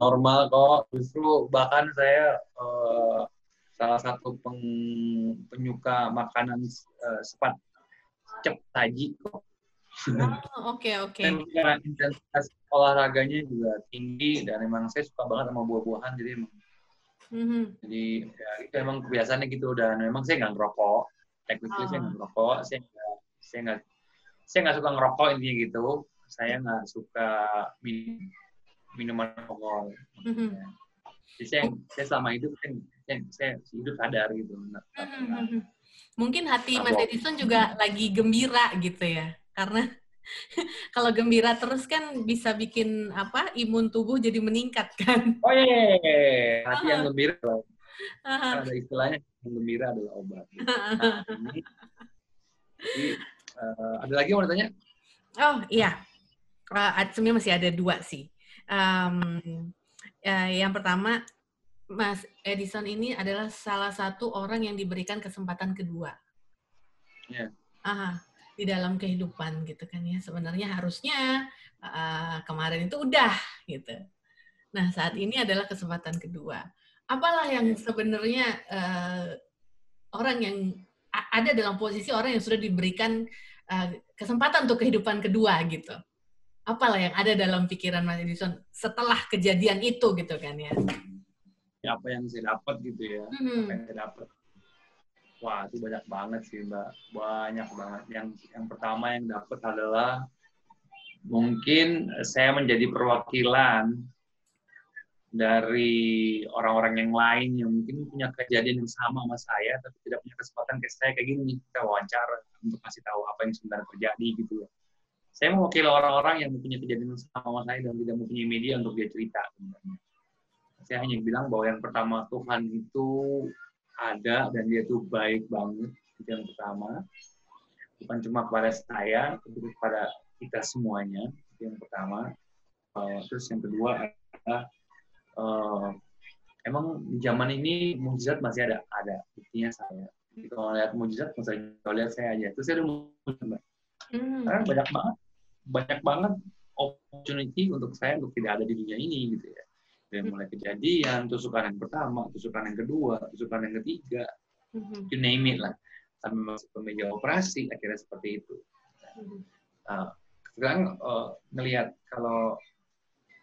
Normal kok. Justru bahkan saya uh, salah satu peng, penyuka makanan uh, sepat cep taji kok. Oh, oke oke. Okay, okay. intensitas olahraganya juga tinggi dan emang saya suka banget sama buah-buahan jadi emang mm-hmm. jadi ya, itu emang kebiasaannya gitu dan memang saya nggak ngerokok tekniknya oh. saya nggak ngerokok saya nggak saya nggak saya nggak suka ngerokok intinya gitu saya nggak suka minum minuman alkohol mm-hmm. jadi saya saya selama hidup saya, saya, saya hidup sadar gitu nah, mm-hmm. mungkin hati Mas Edison juga lagi gembira gitu ya karena kalau gembira terus kan bisa bikin apa imun tubuh jadi meningkat kan. Oh iya, iya, iya. hati yang gembira ada istilahnya yang gembira adalah obat. Nah, ini, jadi, uh, ada lagi yang mau ditanya? Oh iya. Uh, sebenarnya masih ada dua sih. Um, uh, yang pertama Mas Edison ini adalah salah satu orang yang diberikan kesempatan kedua. Yeah. Aha di dalam kehidupan gitu kan ya. Sebenarnya harusnya uh, kemarin itu udah gitu. Nah saat ini adalah kesempatan kedua. Apalah yang sebenarnya uh, orang yang ada dalam posisi orang yang sudah diberikan uh, kesempatan untuk kehidupan kedua gitu. Apalah yang ada dalam pikiran Mas Edison setelah kejadian itu gitu kan ya ya apa yang saya dapat gitu ya hmm. apa yang saya dapat Wah, itu banyak banget sih, Mbak. Banyak banget. Yang yang pertama yang dapat adalah mungkin saya menjadi perwakilan dari orang-orang yang lain yang mungkin punya kejadian yang sama sama saya, tapi tidak punya kesempatan kayak saya kayak gini, kita wawancara untuk kasih tahu apa yang sebenarnya terjadi gitu ya. Saya mewakili orang-orang yang punya kejadian yang sama sama saya dan tidak mempunyai media untuk dia cerita. Sebenarnya. Saya hanya bilang bahwa yang pertama Tuhan itu ada dan dia tuh baik banget itu yang pertama. Bukan cuma kepada saya tapi kepada kita semuanya itu yang pertama. Uh, terus yang kedua adalah uh, emang di zaman ini mujizat masih ada? Ada buktinya saya. Jadi kalau lihat mujizat kalau lihat saya aja. Terus saya udah mujizat hmm. karena banyak banget banyak banget opportunity untuk saya untuk tidak ada di dunia ini gitu ya dari mulai kejadian, tusukan yang pertama, tusukan yang kedua, tusukan yang ketiga, mm-hmm. you name it lah. Sampai masuk ke meja operasi, akhirnya seperti itu. Nah, sekarang uh, ngelihat kalau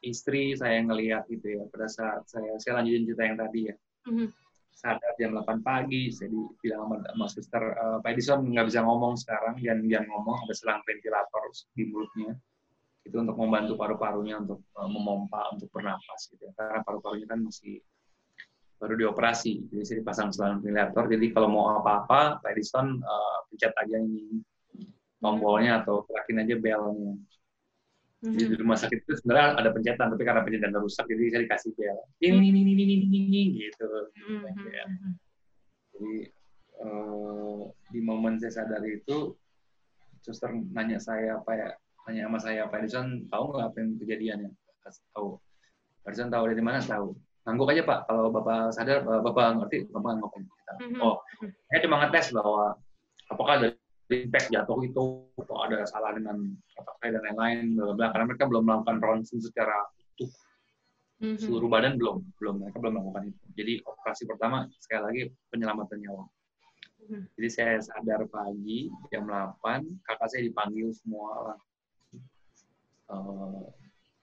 istri saya ngelihat gitu ya, pada saat saya, saya lanjutin cerita yang tadi ya, mm-hmm. sadar jam 8 pagi, saya bilang sama, sama suster, uh, Pak Edison nggak bisa ngomong sekarang, jangan, jangan ngomong, ada selang ventilator di mulutnya itu untuk membantu paru-parunya untuk uh, memompa untuk bernapas gitu ya. karena paru-parunya kan masih baru dioperasi. Jadi saya dipasang selang ventilator. Jadi kalau mau apa-apa Pak Edison uh, pencet aja ini tombolnya atau terakin aja belnya. Jadi di rumah sakit itu sebenarnya ada pencetan tapi karena pencetan rusak jadi saya dikasih bel. Ini ini ini ini ini ini gitu. Ya. jadi uh, di momen saya sadar itu suster nanya saya apa ya tanya sama saya Pak Edison tahu nggak apa yang kejadiannya? Tahu. Pak Edison tahu dari mana? Tahu. Ngangguk aja pak. Kalau bapak sadar bapak ngerti bapak ngangguk mm-hmm. oh. Saya cuma ngetes bahwa apakah ada impact jatuh itu atau ada salah dengan otak saya dan lain-lain bla karena mereka belum melakukan ronsen secara utuh. Mm-hmm. seluruh badan belum belum. Mereka belum melakukan itu. Jadi operasi pertama sekali lagi penyelamatan nyawa. Mm-hmm. jadi saya sadar pagi jam 8 kakak saya dipanggil semua orang uh,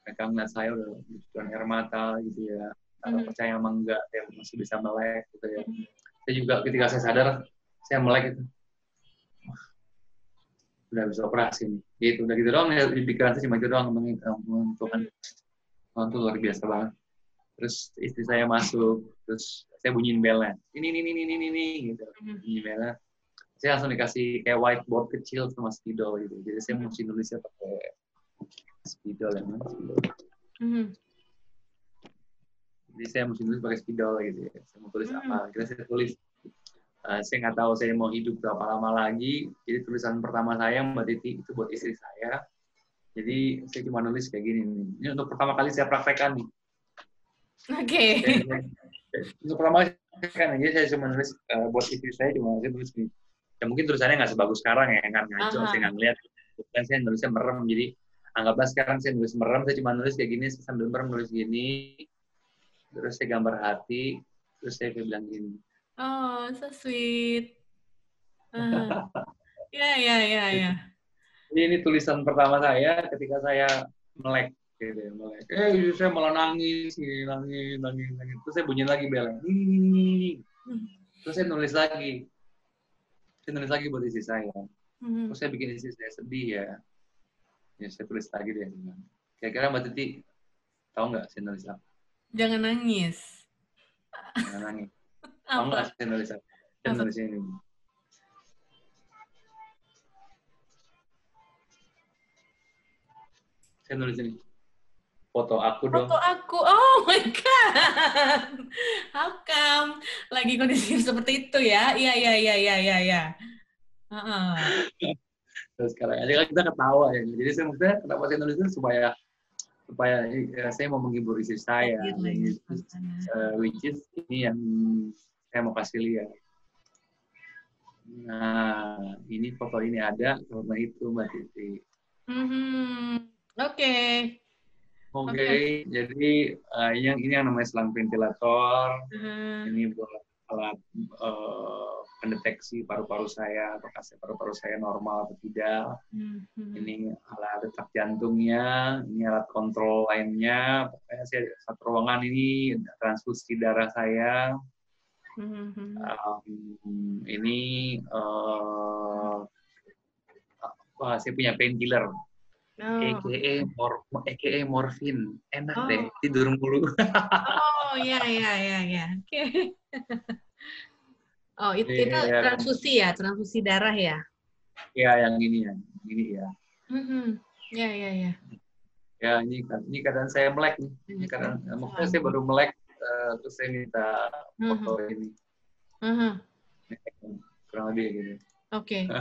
mereka ngeliat saya udah bukan air mata gitu ya. Mm-hmm. percaya emang enggak saya masih bisa melek gitu ya. Mm-hmm. saya juga ketika saya sadar saya melek itu udah bisa operasi nih. Gitu udah gitu doang ya di pikiran saya cuma gitu doang ngomongin Tuhan. Tuhan tuh luar biasa banget. Terus istri saya masuk terus saya bunyiin belnya ini ini ini ini ini gitu. Mm-hmm. bunyiin belnya saya langsung dikasih kayak whiteboard kecil sama spidol gitu. Jadi saya mesti nulisnya pakai spidol ya spidol mm-hmm. jadi saya mesti nulis pakai spidol gitu ya. Saya mau tulis mm-hmm. apa kira saya tulis uh, saya nggak tahu saya mau hidup berapa lama lagi. Jadi tulisan pertama saya mbak Titi itu buat istri saya. Jadi saya cuma nulis kayak gini nih. Ini untuk pertama kali saya praktekkan nih. Oke. Okay. untuk pertama kali kan jadi saya cuma nulis uh, buat istri saya cuma saya tulis nih ya mungkin tulisannya nggak sebagus sekarang ya kan? Ngaco saya nggak ngeliat. Kan saya nulisnya merem jadi anggaplah sekarang saya nulis merem saya cuma nulis kayak gini saya sambil merem nulis gini. Terus saya gambar hati terus saya bilang gini. Oh so sweet. Uh. ya ya ya ya. Ini, ini tulisan pertama saya ketika saya melek gitu ya, melek. Eh saya malah nangis nangis nangis nangis terus saya bunyi lagi belnya terus saya nulis lagi. Saya nulis lagi buat isi saya. Hmm. terus saya bikin isi saya sedih ya ya saya tulis lagi deh kira-kira mbak Titi tahu nggak saya nulis apa jangan nangis jangan nangis tahu nggak saya nulis apa saya nulis ini saya nulis ini foto aku dong. Foto aku, oh my god, how come? Lagi kondisi seperti itu ya? Iya iya iya iya iya. Ya. Uh -uh. Terus sekarang aja kita ketawa ya. Jadi saya maksudnya kenapa saya nulis itu supaya supaya ya, saya mau menghibur istri saya. uh, which is ini yang saya mau kasih lihat. Nah, ini foto ini ada karena itu Mbak Titi. Mm -hmm. Oke. Okay. Oke, okay. okay. jadi uh, yang ini yang namanya selang ventilator. Uh. -huh. Ini buat alat uh, pendeteksi paru-paru saya, apakah paru-paru saya normal atau tidak. Mm-hmm. Ini alat detak jantungnya, ini alat kontrol lainnya. Pokoknya saya satu ruangan ini transfusi darah saya. Mm-hmm. Um, ini uh, wah, saya punya painkiller. Oh. EKE mor EKE morfin enak oh. deh tidur mulu. oh iya iya iya iya. Oke. Okay. Oh, itu, itu ya, transfusi ya, transfusi darah ya? Iya, yang ini ya, ini ya. Mm-hmm. Ya, ya, ya. Ya, ini ini keadaan saya melek nih. Ini keadaan, oh. maksudnya saya baru melek, uh, terus saya minta foto mm-hmm. ini. Mm-hmm. Kurang lebih gitu. Oke. Okay.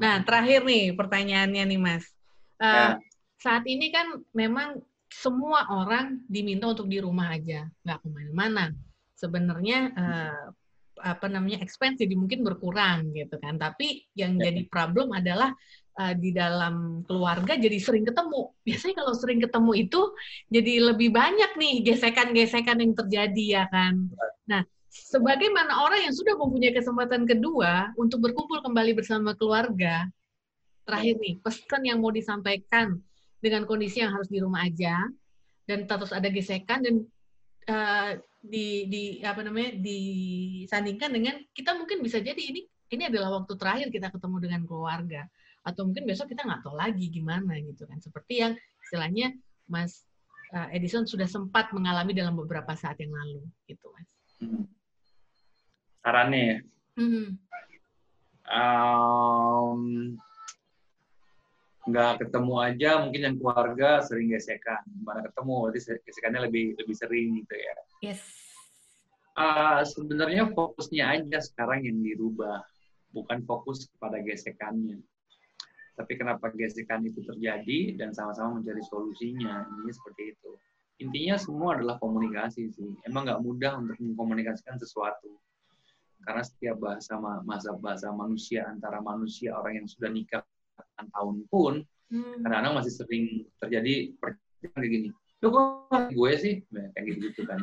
Nah, terakhir nih pertanyaannya nih, Mas. Uh, ya. Saat ini kan memang semua orang diminta untuk di rumah aja, nggak ke mana-mana. Sebenarnya uh, apa namanya expense jadi mungkin berkurang gitu kan. Tapi yang ya. jadi problem adalah uh, di dalam keluarga jadi sering ketemu. Biasanya kalau sering ketemu itu jadi lebih banyak nih gesekan-gesekan yang terjadi ya kan. Nah, sebagaimana orang yang sudah mempunyai kesempatan kedua untuk berkumpul kembali bersama keluarga, terakhir nih pesan yang mau disampaikan dengan kondisi yang harus di rumah aja dan terus ada gesekan dan uh, di di apa namanya disandingkan dengan kita mungkin bisa jadi ini ini adalah waktu terakhir kita ketemu dengan keluarga atau mungkin besok kita nggak tahu lagi gimana gitu kan seperti yang istilahnya Mas uh, Edison sudah sempat mengalami dalam beberapa saat yang lalu gitu Mas. Hmm. Sarannya ya. Hmm. Um, nggak ketemu aja mungkin yang keluarga sering gesekan. Mana ketemu berarti gesekannya lebih lebih sering gitu ya. Yes. Uh, sebenarnya fokusnya aja sekarang yang dirubah bukan fokus kepada gesekannya. Tapi kenapa gesekan itu terjadi dan sama-sama mencari solusinya ini seperti itu. Intinya semua adalah komunikasi sih. Emang nggak mudah untuk mengkomunikasikan sesuatu. Karena setiap bahasa masa bahasa manusia antara manusia orang yang sudah nikah tahun pun hmm. kadang-kadang masih sering terjadi pertanyaan kayak gini. Lu kok gue sih? Nah, kayak gitu-gitu kan.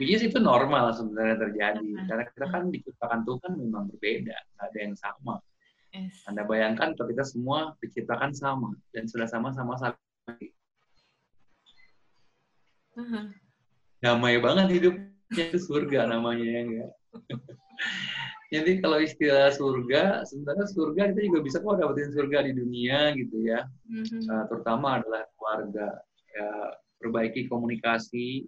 Which is itu normal sebenarnya terjadi. Karena kita kan diciptakan Tuhan memang berbeda, nggak ada yang sama. Yes. Anda bayangkan kalau kita semua diciptakan sama dan sudah sama-sama saling uh-huh. damai banget hidupnya itu surga namanya ya enggak. Jadi kalau istilah surga, sebenarnya surga kita juga bisa kok dapetin surga di dunia gitu ya. Mm-hmm. Uh, terutama adalah keluarga. Ya, perbaiki komunikasi.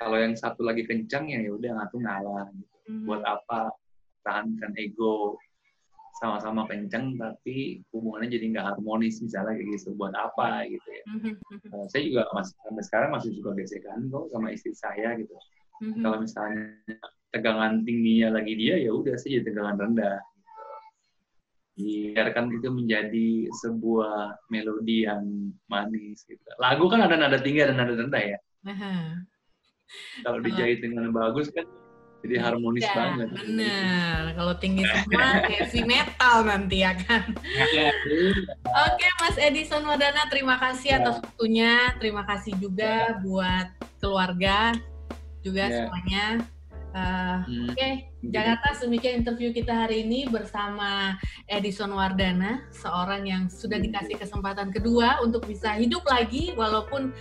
Kalau yang satu lagi kencang ya ya udah ngatu ngalah. Gitu. Mm-hmm. Buat apa tahankan ego sama-sama kencang tapi hubungannya jadi nggak harmonis misalnya kayak gitu buat apa gitu ya uh, saya juga masih sampai sekarang masih suka gesekan kok sama istri saya gitu mm-hmm. kalau misalnya tegangan tingginya lagi dia ya udah saya jadi tegangan rendah gitu. biarkan itu menjadi sebuah melodi yang manis gitu lagu kan ada nada tinggi dan nada rendah ya uh-huh. kalau dijahit dengan bagus kan jadi harmonis ya, banget. Bener, kalau tinggi semua heavy metal nanti ya kan. Ya, Oke Mas Edison Wadana, terima kasih ya. atas waktunya, terima kasih juga ya. buat keluarga juga ya. semuanya. Uh, hmm. Oke, okay. Jakarta semikian interview kita hari ini bersama Edison Wardana, seorang yang sudah dikasih kesempatan kedua untuk bisa hidup lagi, walaupun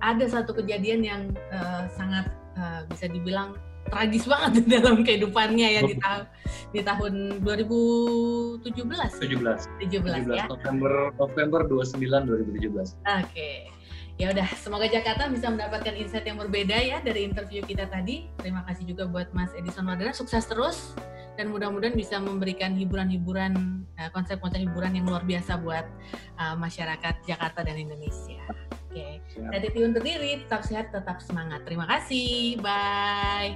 ada satu kejadian yang uh, sangat uh, bisa dibilang tragis banget dalam kehidupannya ya di tahun di tahun 2017. 17. 17, 17 ya. November November 29 2017. Oke. Okay. Ya udah, semoga Jakarta bisa mendapatkan insight yang berbeda ya dari interview kita tadi. Terima kasih juga buat Mas Edison Wadana, sukses terus dan mudah-mudahan bisa memberikan hiburan-hiburan eh, konsep-konsep hiburan yang luar biasa buat uh, masyarakat Jakarta dan Indonesia. Oke, okay. Titi undur diri, tetap sehat, tetap semangat. Terima kasih, bye.